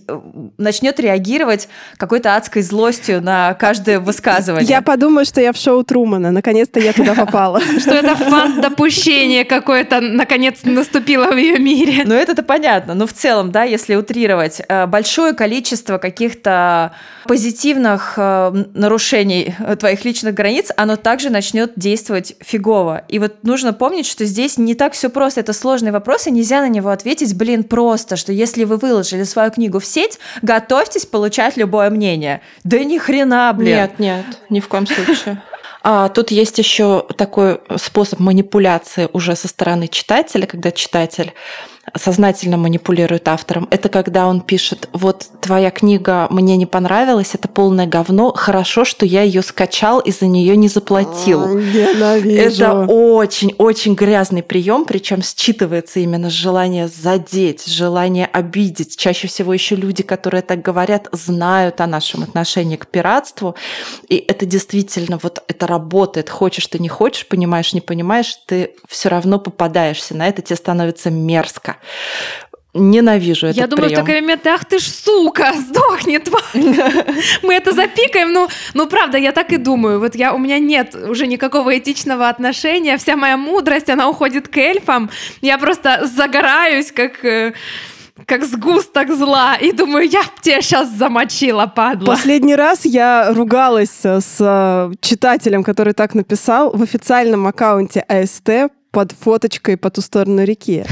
Speaker 3: начнет реагировать какой-то адской злостью на каждое высказывание.
Speaker 2: Я подумаю, что я в шоу Трумана. Наконец-то я туда [LAUGHS] попала.
Speaker 1: Что это фан-допущение какое-то наконец наступило в ее мире.
Speaker 3: Ну, это-то понятно. Но в целом, да, если утрировать, э, большое количество каких-то позитивных э, нарушений твоих личных границ, оно также начнет действовать фигово. И вот нужно помнить, помнить, что здесь не так все просто. Это сложный вопрос, и нельзя на него ответить, блин, просто, что если вы выложили свою книгу в сеть, готовьтесь получать любое мнение. Да ни хрена, блин.
Speaker 4: Нет, нет, ни в коем случае. [LAUGHS] А тут есть еще такой способ манипуляции уже со стороны читателя, когда читатель сознательно манипулирует автором, это когда он пишет, вот твоя книга мне не понравилась, это полное говно, хорошо, что я ее скачал и за нее не заплатил.
Speaker 2: Ненавижу.
Speaker 4: Это очень-очень грязный прием, причем считывается именно желание задеть, желание обидеть. Чаще всего еще люди, которые так говорят, знают о нашем отношении к пиратству, и это действительно вот это работает. Хочешь ты не хочешь, понимаешь, не понимаешь, ты все равно попадаешься на это, тебе становится мерзко. Ненавижу этот
Speaker 1: Я думаю,
Speaker 4: прием.
Speaker 1: в такой момент, ах ты ж сука, [LAUGHS] сдохни, тварь. [LAUGHS] Мы это запикаем. Ну, ну, правда, я так и думаю. Вот я, у меня нет уже никакого этичного отношения. Вся моя мудрость, она уходит к эльфам. Я просто загораюсь, как э, как сгусток зла, и думаю, я б тебя сейчас замочила, падла.
Speaker 2: Последний раз я ругалась с э, читателем, который так написал, в официальном аккаунте АСТ под фоточкой по ту сторону реки.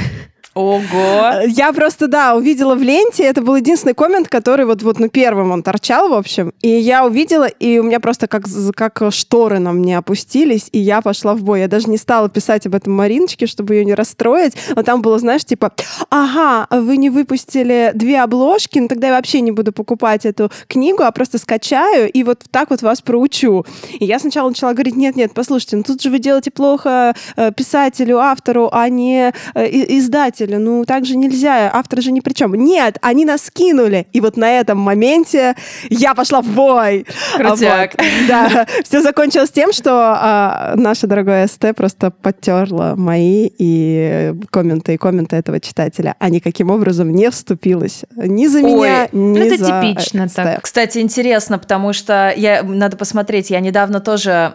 Speaker 3: Ого!
Speaker 2: Я просто, да, увидела в ленте, это был единственный коммент, который вот, вот ну, первым он торчал, в общем, и я увидела, и у меня просто как, как шторы на мне опустились, и я пошла в бой. Я даже не стала писать об этом Мариночке, чтобы ее не расстроить, но там было, знаешь, типа, ага, вы не выпустили две обложки, ну тогда я вообще не буду покупать эту книгу, а просто скачаю и вот так вот вас проучу. И я сначала начала говорить, нет-нет, послушайте, ну тут же вы делаете плохо э, писателю, автору, а не э, издателю читатели, ну так же нельзя, автор же ни при чем. Нет, они нас скинули. И вот на этом моменте я пошла в бой.
Speaker 3: Крутяк.
Speaker 2: Вот. Да, [LAUGHS] все закончилось тем, что а, наша дорогая СТ просто подтерла мои и комменты, и комменты этого читателя, а никаким образом не вступилась ни за
Speaker 3: Ой,
Speaker 2: меня, ни
Speaker 1: ну, это
Speaker 2: за
Speaker 1: типично
Speaker 2: СТ.
Speaker 1: так.
Speaker 3: Кстати, интересно, потому что я надо посмотреть. Я недавно тоже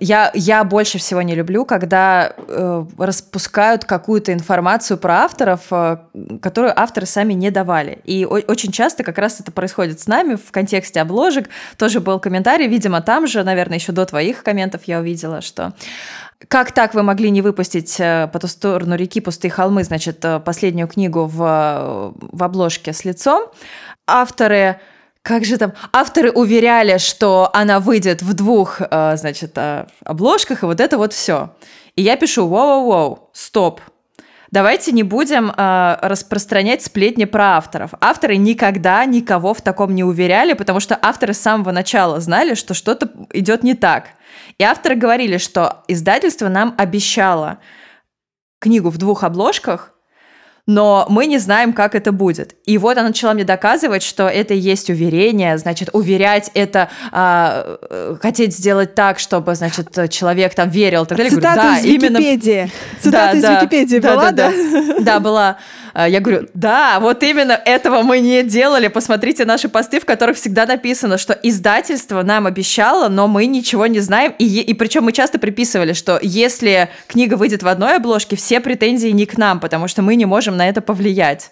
Speaker 3: я я больше всего не люблю, когда э, распускают какую-то информацию про авторов, э, которую авторы сами не давали. И очень часто как раз это происходит с нами в контексте обложек. Тоже был комментарий, видимо, там же, наверное, еще до твоих комментов я увидела, что как так вы могли не выпустить э, по ту сторону реки пустые холмы, значит, э, последнюю книгу в, в обложке с лицом? Авторы как же там? Авторы уверяли, что она выйдет в двух, значит, обложках, и вот это вот все. И я пишу, воу-воу-воу, стоп. Давайте не будем э, распространять сплетни про авторов. Авторы никогда никого в таком не уверяли, потому что авторы с самого начала знали, что что-то идет не так. И авторы говорили, что издательство нам обещало книгу в двух обложках, но мы не знаем, как это будет. И вот она начала мне доказывать, что это и есть уверение, значит, уверять это, а, э, хотеть сделать так, чтобы, значит, человек там верил. Так говорю,
Speaker 2: Цитата
Speaker 3: да,
Speaker 2: из
Speaker 3: именно
Speaker 2: Википедии. [LAUGHS] Цитата
Speaker 3: да,
Speaker 2: из
Speaker 3: да.
Speaker 2: Википедии
Speaker 3: Да,
Speaker 2: была,
Speaker 3: да,
Speaker 2: да?
Speaker 3: да? Да, была. А, Я говорю, да, вот именно этого мы не делали. Посмотрите наши посты, в которых всегда написано, что издательство нам обещало, но мы ничего не знаем. И, и причем мы часто приписывали, что если книга выйдет в одной обложке, все претензии не к нам, потому что мы не можем на это повлиять.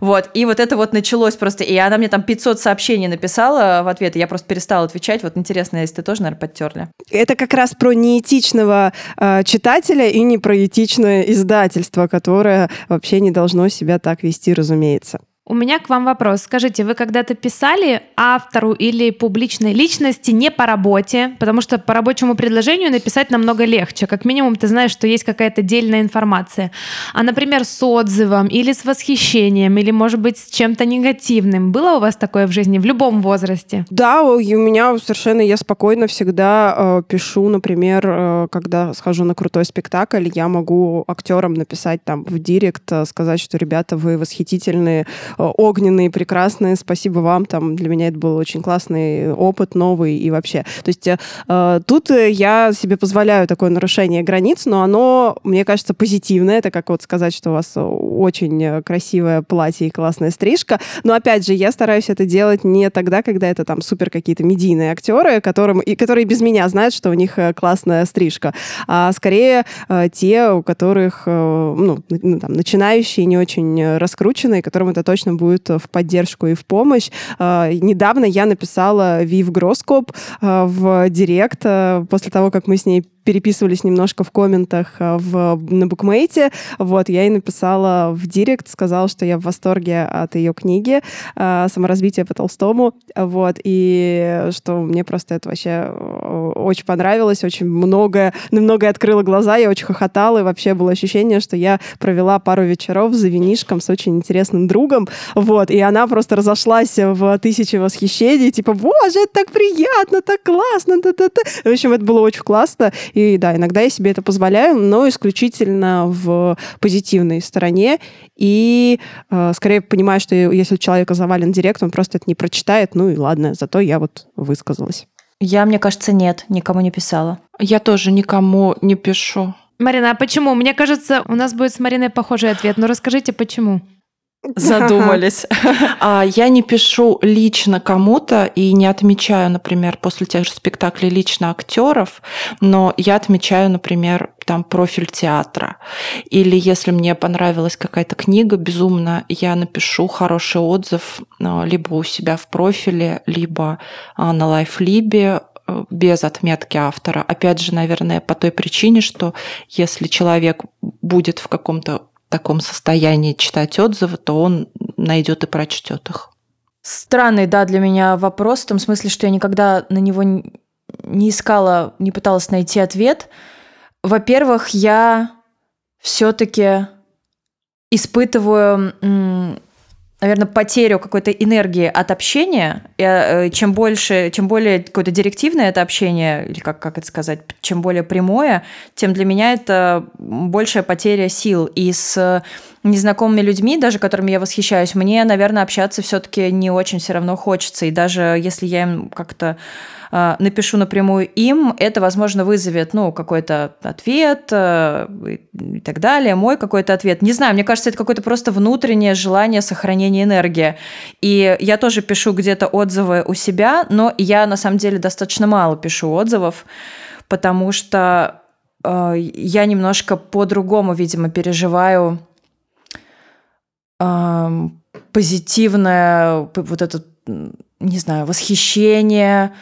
Speaker 3: Вот, и вот это вот началось просто, и она мне там 500 сообщений написала в ответ, и я просто перестала отвечать. Вот интересно, если ты тоже, наверное, подтерли.
Speaker 2: Это как раз про неэтичного э, читателя и не про этичное издательство, которое вообще не должно себя так вести, разумеется.
Speaker 1: У меня к вам вопрос. Скажите, вы когда-то писали автору или публичной личности не по работе? Потому что по рабочему предложению написать намного легче. Как минимум ты знаешь, что есть какая-то дельная информация. А, например, с отзывом или с восхищением, или, может быть, с чем-то негативным. Было у вас такое в жизни в любом возрасте?
Speaker 2: Да, у меня совершенно я спокойно всегда э, пишу, например, э, когда схожу на крутой спектакль, я могу актерам написать там в директ, э, сказать, что ребята, вы восхитительные, огненные, прекрасные, спасибо вам, там для меня это был очень классный опыт, новый и вообще. То есть э, тут э, я себе позволяю такое нарушение границ, но оно, мне кажется, позитивное. Это как вот сказать, что у вас очень э, красивое платье и классная стрижка. Но опять же, я стараюсь это делать не тогда, когда это там супер какие-то медийные актеры, которым, и которые без меня знают, что у них э, классная стрижка, а скорее э, те, у которых э, ну, там, начинающие, не очень э, раскрученные, которым это точно будет в поддержку и в помощь. Э, недавно я написала Вив Гроскоп э, в директ э, после того, как мы с ней переписывались немножко в комментах э, в, на букмейте. Вот, я ей написала в директ, сказала, что я в восторге от ее книги э, «Саморазвитие по Толстому». Вот, и что мне просто это вообще э, очень понравилось, очень многое, на открыло глаза, я очень хохотала, и вообще было ощущение, что я провела пару вечеров за винишком с очень интересным другом, вот, и она просто разошлась в тысячи восхищений, типа, боже, это так приятно, так классно, та-та-та. В общем, это было очень классно, и да, иногда я себе это позволяю, но исключительно в позитивной стороне. И э, скорее понимаю, что если у человека завален директ, он просто это не прочитает. Ну и ладно, зато я вот высказалась.
Speaker 3: Я, мне кажется, нет, никому не писала.
Speaker 4: Я тоже никому не пишу.
Speaker 1: Марина, а почему? Мне кажется, у нас будет с Мариной похожий ответ. Но расскажите, почему?
Speaker 3: Задумались. [LAUGHS]
Speaker 4: А, Я не пишу лично кому-то и не отмечаю, например, после тех же спектаклей лично актеров, но я отмечаю, например, там профиль театра. Или если мне понравилась какая-то книга безумно, я напишу хороший отзыв а, либо у себя в профиле, либо а, на лайфлибе э, без отметки автора. Опять же, наверное, по той причине, что если человек будет в каком-то таком состоянии читать отзывы, то он найдет и прочтет их.
Speaker 3: Странный, да, для меня вопрос, в том смысле, что я никогда на него не искала, не пыталась найти ответ. Во-первых, я все-таки испытываю наверное, потерю какой-то энергии от общения. Э, чем больше, чем более какое-то директивное это общение, или как, как это сказать, чем более прямое, тем для меня это большая потеря сил. И с незнакомыми людьми, даже которыми я восхищаюсь, мне, наверное, общаться все-таки не очень все равно хочется. И даже если я им как-то напишу напрямую им, это, возможно, вызовет, ну, какой-то ответ э, и так далее, мой какой-то ответ. Не знаю, мне кажется, это какое-то просто внутреннее желание сохранения энергии. И я тоже пишу где-то отзывы у себя, но я, на самом деле, достаточно мало пишу отзывов, потому что э, я немножко по-другому, видимо, переживаю позитивное вот это, не знаю, восхищение, а,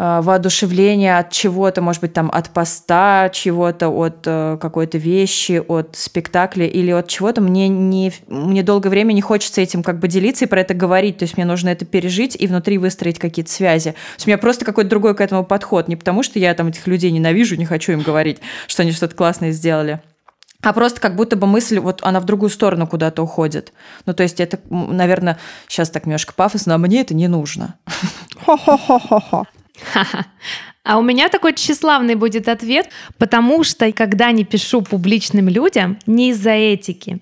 Speaker 3: воодушевление от чего-то, может быть, там от поста чего-то, от э, какой-то вещи, от спектакля или от чего-то, мне, не, мне долгое время не хочется этим как бы делиться и про это говорить. То есть мне нужно это пережить и внутри выстроить какие-то связи. То есть у меня просто какой-то другой к этому подход. Не потому, что я там этих людей ненавижу, не хочу им говорить, что они что-то классное сделали а просто как будто бы мысль, вот она в другую сторону куда-то уходит. Ну, то есть это, наверное, сейчас так немножко пафосно, а мне это не нужно.
Speaker 1: А у меня такой тщеславный будет ответ, потому что когда не пишу публичным людям, не из-за этики,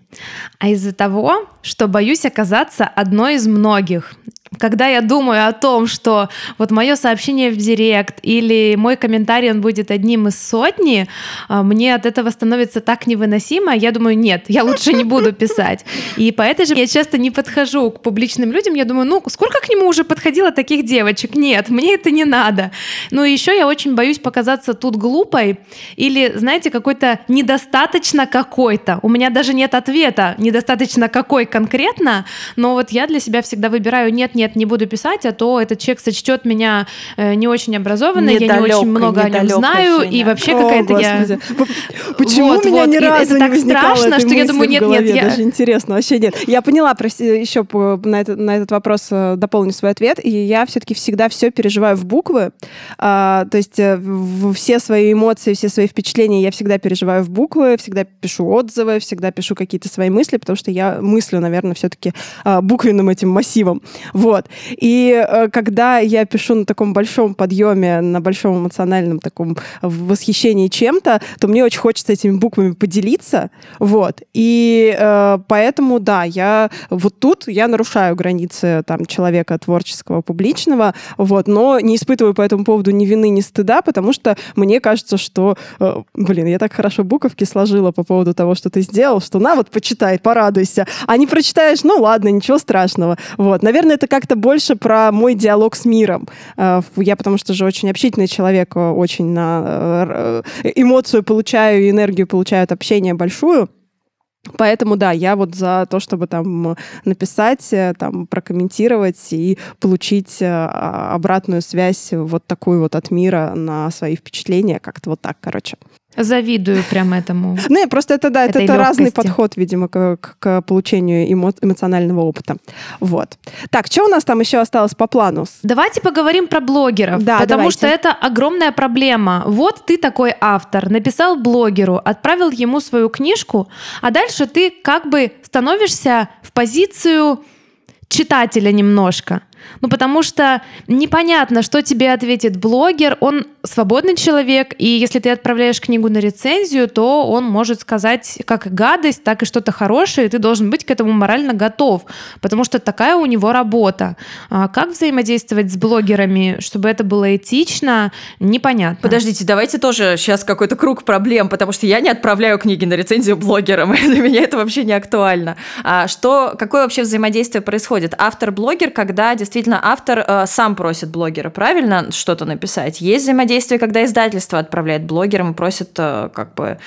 Speaker 1: а из-за того, что боюсь оказаться одной из многих когда я думаю о том, что вот мое сообщение в директ или мой комментарий, он будет одним из сотни, а, мне от этого становится так невыносимо, я думаю, нет, я лучше не буду писать. И по этой же я часто не подхожу к публичным людям, я думаю, ну, сколько к нему уже подходило таких девочек? Нет, мне это не надо. Ну, и еще я очень боюсь показаться тут глупой или, знаете, какой-то недостаточно какой-то. У меня даже нет ответа, недостаточно какой конкретно, но вот я для себя всегда выбираю нет, нет, не буду писать, а то этот человек сочтет меня э, не очень образованной, я не очень много о нем знаю, и вообще какая-то я...
Speaker 2: Почему вот, у меня вот. ни разу это не так страшно, что я думаю, нет, нет, я... Даже интересно, вообще нет. Я поняла, еще на этот, на этот вопрос э, дополню свой ответ, и я все-таки всегда все переживаю в буквы, а, то есть э, все свои эмоции, все свои впечатления я всегда переживаю в буквы, всегда пишу отзывы, всегда пишу какие-то свои мысли, потому что я мыслю, наверное, все-таки а, буквенным этим массивом. Вот. Вот. И э, когда я пишу на таком большом подъеме, на большом эмоциональном таком восхищении чем-то, то мне очень хочется этими буквами поделиться. Вот. И э, поэтому, да, я вот тут я нарушаю границы там человека творческого, публичного, вот, но не испытываю по этому поводу ни вины, ни стыда, потому что мне кажется, что, э, блин, я так хорошо буковки сложила по поводу того, что ты сделал, что на, вот, почитай, порадуйся. А не прочитаешь, ну ладно, ничего страшного. Вот. Наверное, это как как-то больше про мой диалог с миром. Э, я потому что же очень общительный человек, э, очень на э, эмоцию получаю, энергию получаю от общения большую. Поэтому, да, я вот за то, чтобы там написать, там прокомментировать и получить обратную связь вот такую вот от мира на свои впечатления, как-то вот так, короче.
Speaker 1: Завидую прям этому. [LAUGHS]
Speaker 2: Не, просто это, да, это, это разный подход, видимо, к, к получению эмо, эмоционального опыта. Вот. Так, что у нас там еще осталось по плану?
Speaker 1: Давайте поговорим про блогеров, да, потому давайте. что это огромная проблема. Вот ты такой автор, написал блогеру, отправил ему свою книжку, а дальше ты как бы становишься в позицию читателя немножко. Ну, потому что непонятно, что тебе ответит блогер. Он свободный человек, и если ты отправляешь книгу на рецензию, то он может сказать как гадость, так и что-то хорошее, и ты должен быть к этому морально готов, потому что такая у него работа. А как взаимодействовать с блогерами, чтобы это было этично, непонятно.
Speaker 3: Подождите, давайте тоже сейчас какой-то круг проблем, потому что я не отправляю книги на рецензию блогерам, [LAUGHS] и для меня это вообще не актуально. А что, какое вообще взаимодействие происходит? Автор-блогер, когда действительно автор э, сам просит блогера, правильно, что-то написать. Есть взаимодействие, когда издательство отправляет блогерам и просит э, как бы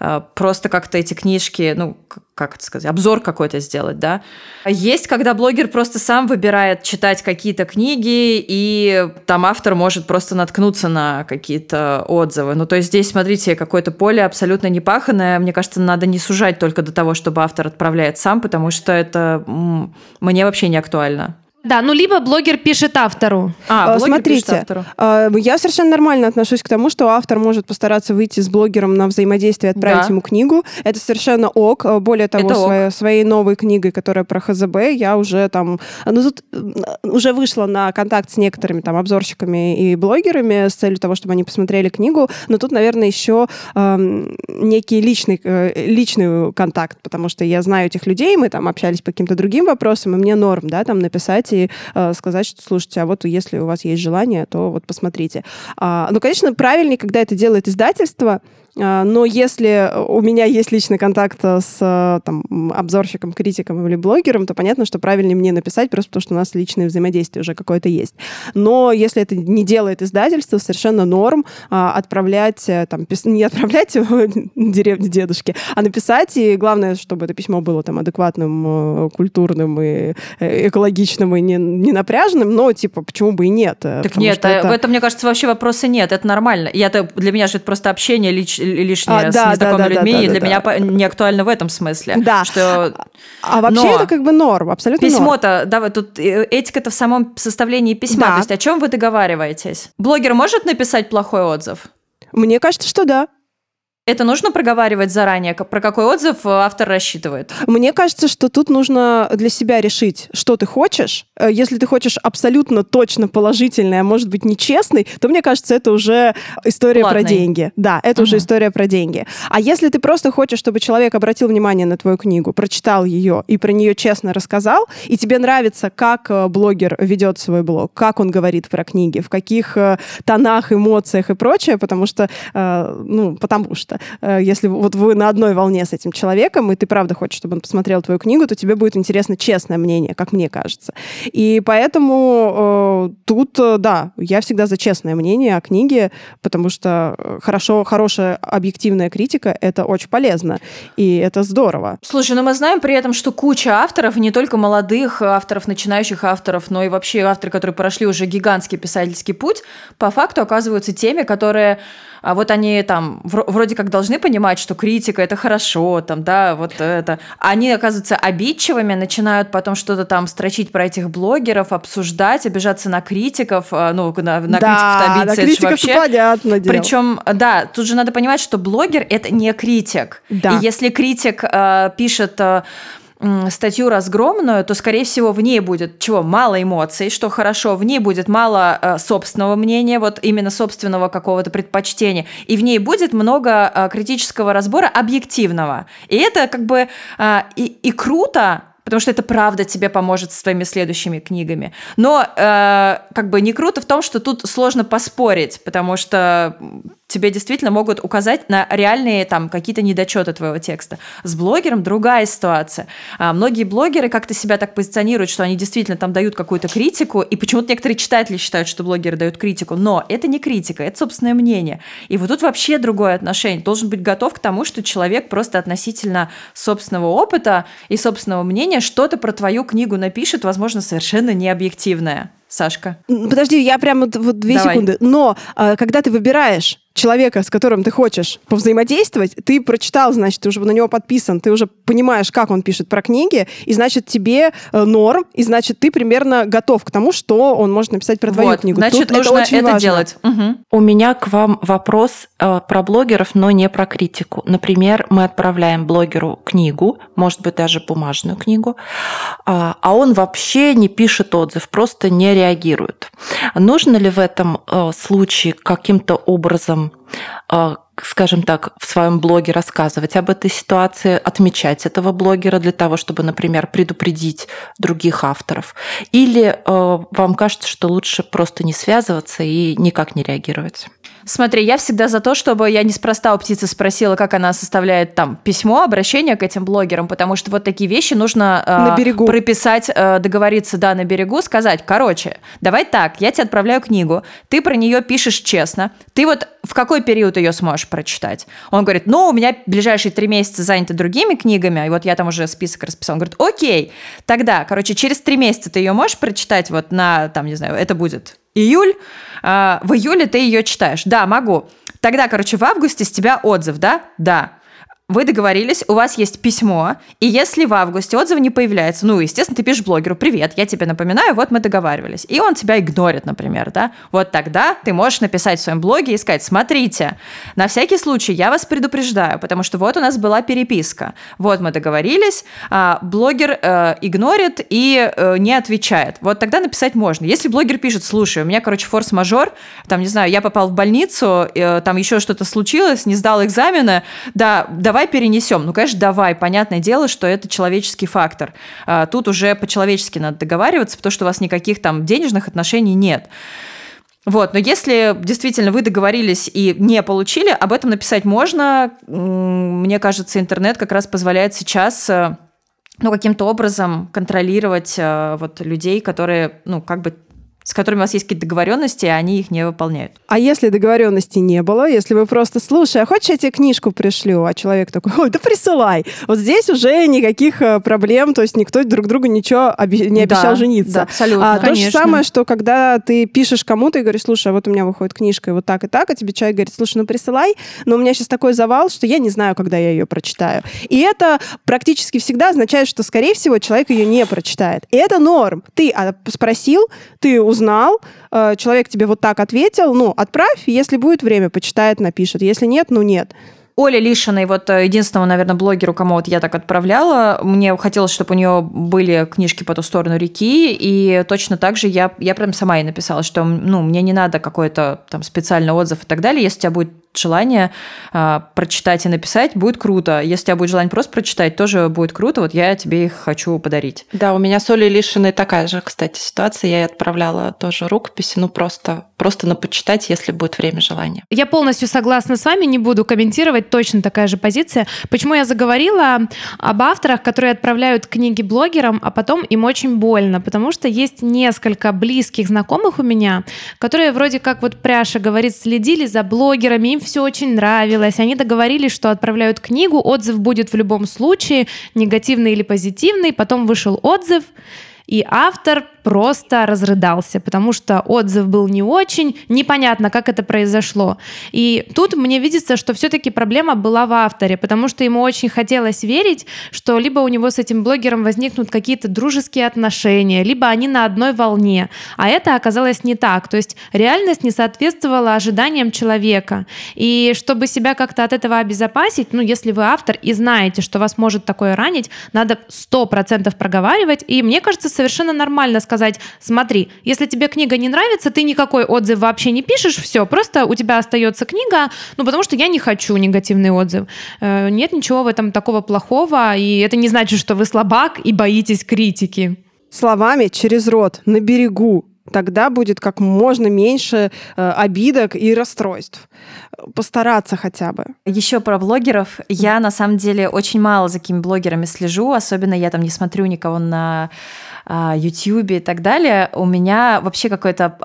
Speaker 3: э, просто как-то эти книжки, ну, как это сказать, обзор какой-то сделать, да. Есть, когда блогер просто сам выбирает читать какие-то книги, и там автор может просто наткнуться на какие-то отзывы. Ну, то есть здесь, смотрите, какое-то поле абсолютно непаханное. Мне кажется, надо не сужать только до того, чтобы автор отправляет сам, потому что это мне вообще не актуально.
Speaker 1: Да, ну либо блогер пишет автору.
Speaker 3: А,
Speaker 2: Э,
Speaker 3: блогер
Speaker 2: Смотрите,
Speaker 3: пишет автору.
Speaker 2: э, я совершенно нормально отношусь к тому, что автор может постараться выйти с блогером на взаимодействие, отправить
Speaker 3: Да.
Speaker 2: ему книгу. Это совершенно ок. Э, Более того,
Speaker 3: Это ок.
Speaker 2: своей, своей новой книгой, которая про ХЗБ, я уже там... Ну, тут э, уже вышла на контакт с некоторыми там обзорщиками и блогерами с целью того, чтобы они посмотрели книгу. Но тут, наверное, еще эм, некий личный, э, личный контакт, потому что я знаю этих людей, мы там общались по каким-то другим вопросам, и мне норм, да, там написать и э, сказать, что, слушайте, а вот если у вас есть желание, то вот посмотрите. А, ну, конечно, правильнее, когда это делает издательство, но если у меня есть личный контакт с э, там, обзорщиком, критиком или блогером, то понятно, что правильнее мне написать, просто потому что у нас личное взаимодействие уже какое-то есть. Но если это не делает издательство, совершенно норм а, отправлять, э, там, пис- не отправлять его [LAUGHS] деревне дедушки, а написать, и главное, чтобы это письмо было там адекватным, э, культурным и э, экологичным и не, не напряженным, но, типа, почему бы и нет? э,
Speaker 3: Так нет, а
Speaker 2: это-
Speaker 3: в этом, мне кажется, вообще вопроса нет. Это нормально. Я-то, для меня же это просто общение лич- лишнее
Speaker 2: А,
Speaker 3: с
Speaker 2: да, да,
Speaker 3: незнакомыми
Speaker 2: да, да,
Speaker 3: людьми,
Speaker 2: да,
Speaker 3: и
Speaker 2: да,
Speaker 3: для
Speaker 2: да.
Speaker 3: меня по- не актуально в этом смысле.
Speaker 2: Да.
Speaker 3: Что
Speaker 2: А вообще
Speaker 3: Но
Speaker 2: это как бы норм, абсолютно норм.
Speaker 3: письмо-то, давай, тут э, этика-то в самом составлении письма.
Speaker 2: Да.
Speaker 3: То есть о чем вы договариваетесь? Блогер может написать плохой отзыв?
Speaker 2: Мне кажется, что да.
Speaker 3: Это нужно проговаривать заранее, про какой отзыв э, автор рассчитывает?
Speaker 2: Мне кажется, что тут нужно для себя решить, что ты хочешь. Э, Если ты хочешь абсолютно точно положительный, а может быть нечестный, то мне кажется, это уже история
Speaker 3: Платный.
Speaker 2: про деньги. Да, это уже
Speaker 3: Мгм.
Speaker 2: история про деньги. А если ты просто хочешь, чтобы человек обратил внимание на твою книгу, прочитал ее и про нее честно рассказал, и тебе нравится, как э, блогер ведет свой блог, как он говорит про книги, в каких тонах, эмоциях и прочее, потому что, ну, потому что, э, если вот вы на одной волне с этим человеком, и ты правда хочешь, чтобы он посмотрел твою книгу, то тебе будет интересно честное мнение, как мне кажется. И поэтому э, тут, э, да, я всегда за честное мнение о книге, потому что э, хорошо, хорошая объективная критика — это очень полезно, и это здорово.
Speaker 3: Слушай, ну мы знаем при этом, что куча авторов, не только молодых авторов, начинающих авторов, но и вообще авторы, которые прошли уже гигантский писательский путь, по факту оказываются теми, которые а вот они там вро- вроде как должны понимать, что критика это хорошо, там, да, вот это. Они оказываются обидчивыми, начинают потом что-то там строчить про этих блогеров, обсуждать, обижаться на критиков, а, ну, на, на критиков-то
Speaker 2: да,
Speaker 3: обидеться,
Speaker 2: на критиков
Speaker 3: вообще...
Speaker 2: понятно дело.
Speaker 3: Причем, да, тут же надо понимать, что блогер это не критик.
Speaker 2: Да.
Speaker 3: И если критик э, пишет э, статью разгромную, то, скорее всего, в ней будет чего? Мало эмоций, что хорошо, в ней будет мало э, собственного мнения, вот именно собственного какого-то предпочтения, и в ней будет много э, критического разбора объективного. И это как бы э, и, и круто, потому что это правда тебе поможет с твоими следующими книгами. Но э, как бы не круто в том, что тут сложно поспорить, потому что тебе действительно могут указать на реальные там какие-то недочеты твоего текста. С блогером другая ситуация. А, многие блогеры как-то себя так позиционируют, что они действительно там дают какую-то критику, и почему-то некоторые читатели считают, что блогеры дают критику, но это не критика, это собственное мнение. И вот тут вообще другое отношение. Должен быть готов к тому, что человек просто относительно собственного опыта и собственного мнения что-то про твою книгу напишет, возможно, совершенно необъективное. Сашка.
Speaker 2: Подожди, я прям вот, вот две
Speaker 3: Давай.
Speaker 2: секунды. Но а, когда ты выбираешь человека, с которым ты хочешь повзаимодействовать, ты прочитал, значит, ты уже на него подписан, ты уже понимаешь, как он пишет про книги, и значит, тебе э, норм, и значит, ты примерно готов к тому, что он может написать про твою
Speaker 3: Вот,
Speaker 2: книгу.
Speaker 3: Значит,
Speaker 2: Тут
Speaker 3: нужно
Speaker 2: это очень важно.
Speaker 3: делать. Мгм.
Speaker 4: У меня к вам вопрос э, про блогеров, но не про критику. Например, мы отправляем блогеру книгу, может быть, даже бумажную книгу, а а он вообще не пишет отзыв, просто не реагирует. Нужно ли в этом э, случае каким-то образом э, скажем так, в своем блоге рассказывать об этой ситуации, отмечать этого блогера для того, чтобы, например, предупредить других авторов? Или э, вам кажется, что лучше просто не связываться и никак не реагировать?
Speaker 3: Смотри, я всегда за то, чтобы я неспроста у птицы спросила, как она составляет там письмо, обращение к этим блогерам, потому что вот такие вещи нужно э,
Speaker 2: На берегу.
Speaker 3: прописать, э, договориться, да, на берегу, сказать, короче, давай так, я тебе отправляю книгу, ты про нее пишешь честно, ты вот в какой период ее сможешь прочитать? Он говорит, ну, у меня ближайшие три месяца заняты другими книгами, и вот я там уже список расписал. Он говорит, окей, тогда, короче, через три месяца ты ее можешь прочитать вот на, там, не знаю, это будет июль, а, в июле ты ее читаешь. Да, могу. Тогда, короче, в августе с тебя отзыв, да? Да. Вы договорились, у вас есть письмо, и если в августе отзыв не появляется, ну, естественно, ты пишешь блогеру, привет, я тебе напоминаю, вот мы договаривались. И он тебя игнорит, например, да? Вот тогда ты можешь написать в своем блоге и сказать, смотрите, на всякий случай я вас предупреждаю, потому что вот у нас была переписка, вот мы договорились, а блогер э, игнорит и э, не отвечает. Вот тогда написать можно. Если блогер пишет, слушай, у меня, короче, форс-мажор, там, не знаю, я попал в больницу, э, там еще что-то случилось, не сдал экзамены, да, давай давай перенесем. Ну, конечно, давай. Понятное дело, что это человеческий фактор. А, тут уже по-человечески надо договариваться, потому что у вас никаких там денежных отношений нет. Вот, но если действительно вы договорились и не получили, об этом написать можно. Мне кажется, интернет как раз позволяет сейчас э, ну, каким-то образом контролировать э, вот людей, которые, ну, как бы с которыми у вас есть какие-то договоренности, а они их не выполняют.
Speaker 2: А если договоренности не было, если вы просто, слушай, а хочешь я тебе книжку пришлю, а человек такой, ой, да присылай. Вот здесь уже никаких э, проблем, то есть никто друг другу ничего не обещал
Speaker 3: да,
Speaker 2: жениться.
Speaker 3: Да, абсолютно.
Speaker 2: А, то же самое, что когда ты пишешь кому-то и говоришь, слушай, а вот у меня выходит книжка, и вот так и так, а тебе человек говорит, слушай, ну присылай, но у меня сейчас такой завал, что я не знаю, когда я ее прочитаю. И это практически всегда означает, что, скорее всего, человек ее не прочитает. И это норм. Ты а, спросил, ты узнал, э, человек тебе вот так ответил, ну, отправь, если будет время, почитает, напишет. Если нет, ну нет.
Speaker 3: Оля Лишиной, вот э, единственного, наверное, блогеру, кому вот я так отправляла, мне хотелось, чтобы у нее были книжки по ту сторону реки, и точно так же я, я прям сама и написала, что ну, мне не надо какой-то там специальный отзыв и так далее, если у тебя будет желание э, прочитать и написать, будет круто. Если у тебя будет желание просто прочитать, тоже будет круто. Вот я тебе их хочу подарить.
Speaker 4: Да, у меня с Олей Лишиной такая же, кстати, ситуация. Я ей отправляла тоже рукописи, ну просто, просто на почитать, если будет время, желание.
Speaker 1: Я полностью согласна с вами, не буду комментировать, точно такая же позиция. Почему я заговорила об авторах, которые отправляют книги блогерам, а потом им очень больно? Потому что есть несколько близких знакомых у меня, которые вроде как вот Пряша говорит, следили за блогерами, им все очень нравилось. Они договорились, что отправляют книгу, отзыв будет в любом случае, негативный или позитивный. Потом вышел отзыв, и автор просто разрыдался, потому что отзыв был не очень, непонятно, как это произошло. И тут мне видится, что все-таки проблема была в авторе, потому что ему очень хотелось верить, что либо у него с этим блогером возникнут какие-то дружеские отношения, либо они на одной волне. А это оказалось не так. То есть реальность не соответствовала ожиданиям человека. И чтобы себя как-то от этого обезопасить, ну, если вы автор и знаете, что вас может такое ранить, надо 100% проговаривать. И мне кажется, совершенно нормально сказать, смотри, если тебе книга не нравится, ты никакой отзыв вообще не пишешь, все, просто у тебя остается книга, ну потому что я не хочу негативный отзыв. Э, нет ничего в этом такого плохого, и это не значит, что вы слабак и боитесь критики.
Speaker 2: Словами через рот, на берегу, тогда будет как можно меньше э, обидок и расстройств. Постараться хотя бы.
Speaker 3: Еще про блогеров. Я на самом деле очень мало за какими блогерами слежу, особенно я там не смотрю никого на YouTube и так далее, у меня вообще какой-то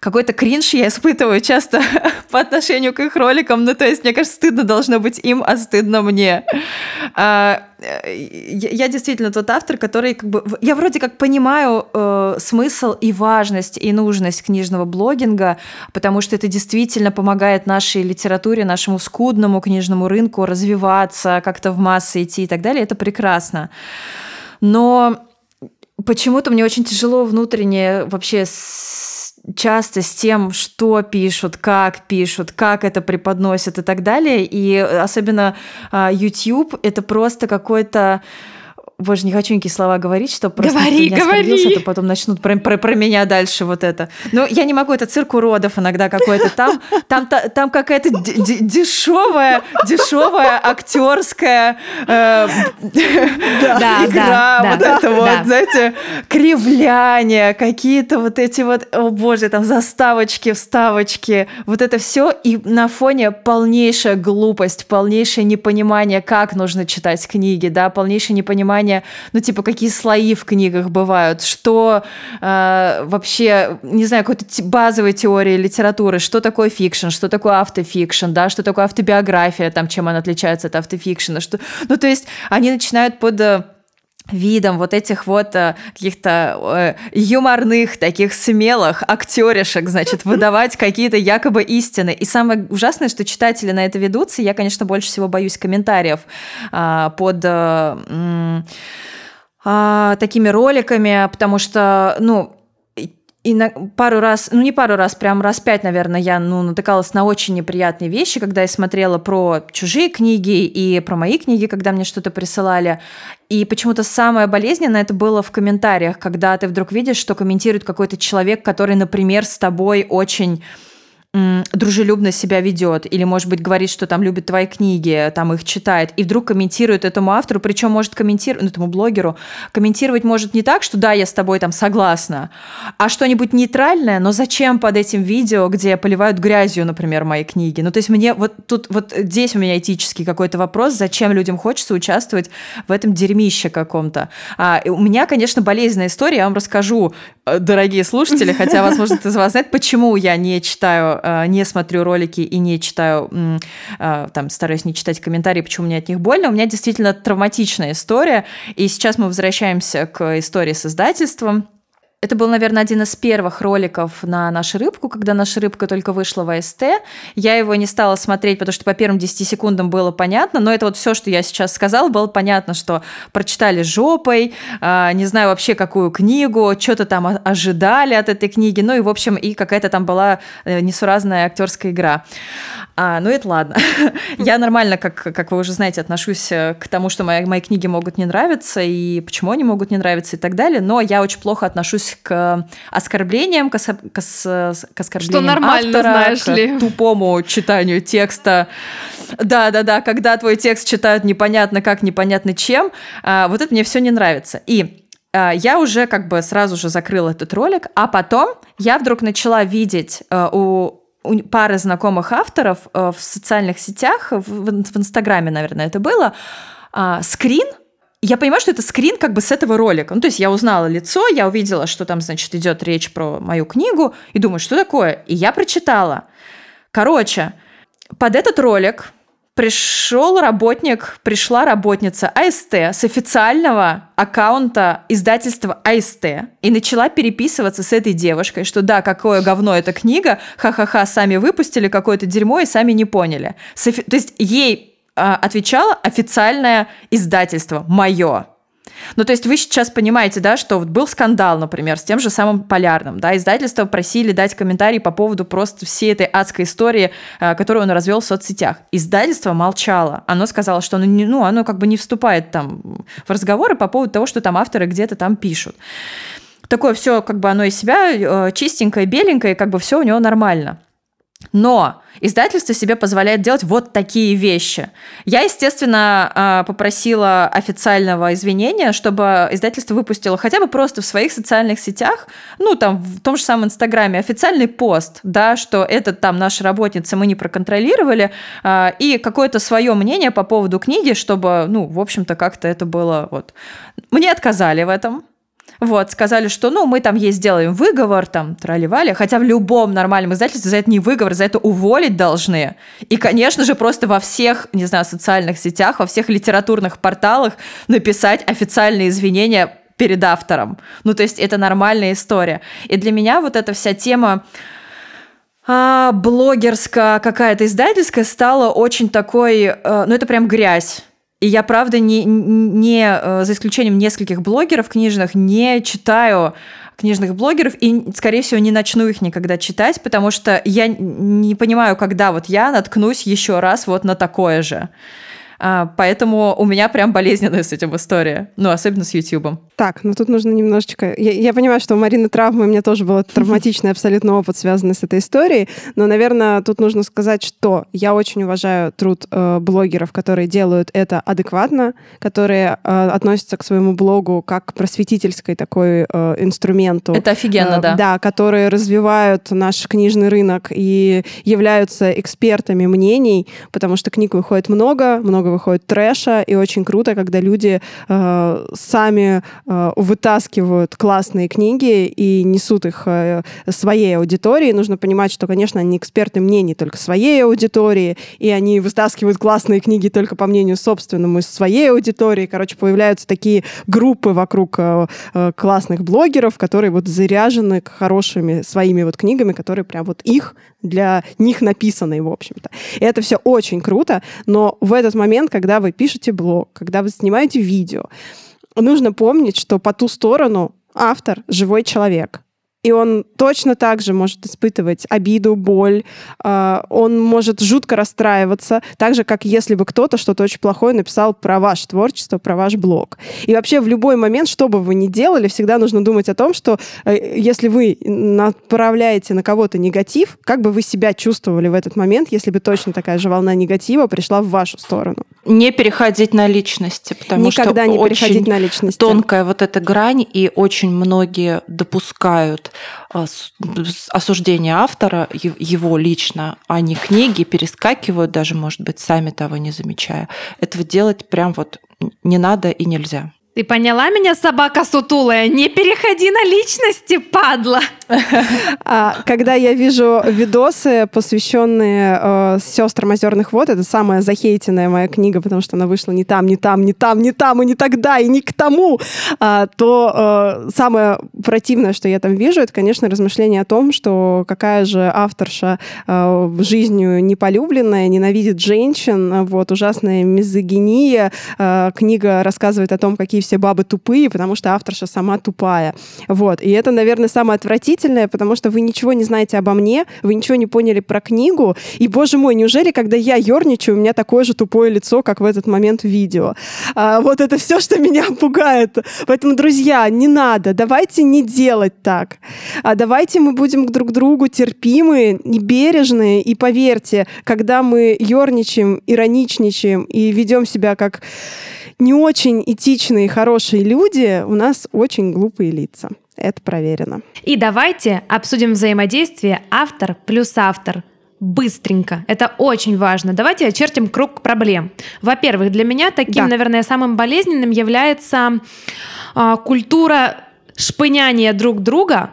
Speaker 3: какой-то кринж я испытываю часто [LAUGHS] по отношению к их роликам. Ну, то есть, мне кажется, стыдно должно быть им, а стыдно мне. А, я действительно тот автор, который как бы... Я вроде как понимаю э, смысл и важность, и нужность книжного блогинга, потому что это действительно помогает нашей литературе, нашему скудному книжному рынку развиваться, как-то в массы идти и так далее. Это прекрасно. Но почему-то мне очень тяжело внутренне вообще с, часто с тем, что пишут, как пишут, как это преподносят и так далее. И особенно uh, YouTube это просто какой-то боже, не хочу никакие слова говорить, чтобы просто
Speaker 1: говори, не говори.
Speaker 3: а то потом начнут про, про, про меня дальше вот это. Ну, я не могу, это цирк уродов иногда какой-то. Там, там, там, там какая-то дешевая, дешевая актерская э, да, игра, да, вот да, это вот, знаете, кривляние, какие-то вот эти вот, о боже, там заставочки, вставочки, вот это все, и на фоне полнейшая глупость, полнейшее непонимание, как нужно читать книги, да, полнейшее непонимание понимание, ну, типа, какие слои в книгах бывают, что э, вообще, не знаю, какой-то базовой теории литературы, что такое фикшн, что такое автофикшн, да, что такое автобиография, там, чем она отличается от автофикшена, что... Ну, то есть они начинают под э, видом вот этих вот э, каких-то э, юморных, таких смелых актеришек, значит, [LAUGHS] выдавать какие-то якобы истины. И самое ужасное, что читатели на это ведутся. Я, конечно, больше всего боюсь комментариев э, под... Э, э, такими роликами, потому что, ну, и на пару раз, ну не пару раз, прям раз пять, наверное, я ну, натыкалась на очень неприятные вещи, когда я смотрела про чужие книги и про мои книги, когда мне что-то присылали. И почему-то самое болезненное это было в комментариях, когда ты вдруг видишь, что комментирует какой-то человек, который, например, с тобой очень дружелюбно себя ведет, или, может быть, говорит, что там любит твои книги, там их читает, и вдруг комментирует этому автору, причем может комментировать, ну, этому блогеру, комментировать может не так, что да, я с тобой там согласна, а что-нибудь нейтральное, но зачем под этим видео, где поливают грязью, например, мои книги? Ну, то есть мне вот тут, вот здесь у меня этический какой-то вопрос, зачем людям хочется участвовать в этом дерьмище каком-то. А, у меня, конечно, болезненная история, я вам расскажу, э, дорогие слушатели, хотя, возможно, из вас знает, почему я не читаю не смотрю ролики и не читаю, э, там, стараюсь не читать комментарии, почему мне от них больно. У меня действительно травматичная история. И сейчас мы возвращаемся к истории с издательством. Это был, наверное, один из первых роликов на нашу рыбку, когда наша рыбка только вышла в АСТ. Я его не стала смотреть, потому что по первым 10 секундам было понятно, но это вот все, что я сейчас сказала, было понятно, что прочитали жопой, э, не знаю вообще какую книгу, что-то там ожидали от этой книги, ну и, в общем, и какая-то там была э, несуразная актерская игра. А, ну это ладно. [LAUGHS] я нормально, как, как вы уже знаете, отношусь э, к тому, что мои, мои книги могут не нравиться, и почему они могут не нравиться и так далее, но я очень плохо отношусь к оскорблениям, к, к, к оскорблениям
Speaker 1: Что нормально,
Speaker 3: автора,
Speaker 1: знаешь
Speaker 3: к
Speaker 1: ли.
Speaker 3: тупому читанию текста. Да-да-да, когда твой текст читают непонятно как, непонятно чем, а, вот это мне все не нравится. И а, я уже как бы сразу же закрыла этот ролик, а потом я вдруг начала видеть а, у пары знакомых авторов в социальных сетях, в, Инстаграме, наверное, это было, скрин я понимаю, что это скрин как бы с этого ролика. Ну, то есть я узнала лицо, я увидела, что там, значит, идет речь про мою книгу, и думаю, что такое? И я прочитала. Короче, под этот ролик пришел работник, пришла работница АСТ с официального аккаунта издательства АСТ и начала переписываться с этой девушкой, что да, какое говно эта книга, ха-ха-ха, сами выпустили какое-то дерьмо и сами не поняли. То есть ей а, отвечало официальное издательство, мое. Ну, то есть вы сейчас понимаете, да, что вот был скандал, например, с тем же самым Полярным, да, издательство просили дать комментарий по поводу просто всей этой адской истории, а, которую он развел в соцсетях. Издательство молчало. Оно сказало, что оно, не, ну, оно как бы не вступает там в разговоры по поводу того, что там авторы где-то там пишут. Такое все, как бы оно из себя э, чистенькое, беленькое, как бы все у него нормально. Но издательство себе позволяет делать вот такие вещи. Я, естественно, а, попросила официального извинения, чтобы издательство выпустило хотя бы просто в своих социальных сетях, ну, там, в том же самом Инстаграме, официальный пост, да, что это там наша работница, мы не проконтролировали, а, и какое-то свое мнение по поводу книги, чтобы, ну, в общем-то, как-то это было вот... Мне отказали в этом, вот, сказали, что, ну, мы там ей сделаем выговор, там, тролливали, хотя в любом нормальном издательстве за это не выговор, за это уволить должны. И, конечно же, просто во всех, не знаю, социальных сетях, во всех литературных порталах написать официальные извинения перед автором. Ну, то есть это нормальная история. И для меня вот эта вся тема а, блогерская какая-то издательская стала очень такой, э, ну, это прям грязь. И я, правда, не, не, э, за исключением нескольких блогеров книжных, не читаю книжных блогеров и, скорее всего, не начну их никогда читать, потому что я не понимаю, когда вот я наткнусь еще раз вот на такое же. А, поэтому у меня прям болезненная с этим история. Ну, особенно с YouTube.
Speaker 2: Так, ну тут нужно немножечко... Я, я понимаю, что у Марины травмы, у меня тоже был [LAUGHS] травматичный абсолютно опыт, связанный с этой историей, но, наверное, тут нужно сказать, что я очень уважаю труд э, блогеров, которые делают это адекватно, которые э, относятся к своему блогу как к просветительской такой э, инструменту.
Speaker 3: Это офигенно, э, да.
Speaker 2: Да, которые развивают наш книжный рынок и являются экспертами мнений, потому что книг выходит много, много много выходит трэша, и очень круто, когда люди э, сами э, вытаскивают классные книги и несут их э, своей аудитории. Нужно понимать, что, конечно, они эксперты мнений только своей аудитории, и они вытаскивают классные книги только по мнению собственному из своей аудитории. Короче, появляются такие группы вокруг э, э, классных блогеров, которые вот заряжены хорошими своими вот книгами, которые прям вот их для них написанные, в общем-то. И это все очень круто, но в этот момент, когда вы пишете блог, когда вы снимаете видео, нужно помнить, что по ту сторону автор — живой человек и он точно так же может испытывать обиду, боль, э, он может жутко расстраиваться, так же, как если бы кто-то что-то очень плохое написал про ваше творчество, про ваш блог. И вообще в любой момент, что бы вы ни делали, всегда нужно думать о том, что э, если вы направляете на кого-то негатив, как бы вы себя чувствовали в этот момент, если бы точно такая же волна негатива пришла в вашу сторону.
Speaker 4: Не переходить на личности, потому
Speaker 2: Никогда
Speaker 4: что
Speaker 2: не
Speaker 4: очень
Speaker 2: переходить на личности.
Speaker 4: тонкая вот эта грань, и очень многие допускают осуждение автора, его лично, а не книги, перескакивают даже, может быть, сами того не замечая. Этого делать прям вот не надо и нельзя.
Speaker 1: Ты поняла меня, собака сутулая? Не переходи на личности, падла. [LAUGHS]
Speaker 2: А, когда я вижу видосы, посвященные э, сестрам озерных вод, это самая захейтенная моя книга, потому что она вышла не там, не там, не там, не там, и не тогда, и не к тому, а, то э, самое противное, что я там вижу, это, конечно, размышление о том, что какая же авторша э, жизнью неполюбленная, ненавидит женщин, вот, ужасная мизогиния. Э, книга рассказывает о том, какие все бабы тупые, потому что авторша сама тупая. Вот. И это, наверное, самое отвратительное, потому что вы ничего не знаете обо мне, вы ничего не поняли про книгу. И, боже мой, неужели, когда я ерничаю, у меня такое же тупое лицо, как в этот момент в видео? А, вот это все, что меня [LAUGHS] пугает. Поэтому, друзья, не надо, давайте не делать так. А давайте мы будем друг другу терпимые и бережные. И поверьте, когда мы ерничаем, ироничничаем и ведем себя как не очень этичные, хорошие люди, у нас очень глупые лица. Это проверено.
Speaker 1: И давайте обсудим взаимодействие автор плюс автор быстренько. Это очень важно. Давайте очертим круг проблем. Во-первых, для меня таким, да. наверное, самым болезненным является э, культура шпыняния друг друга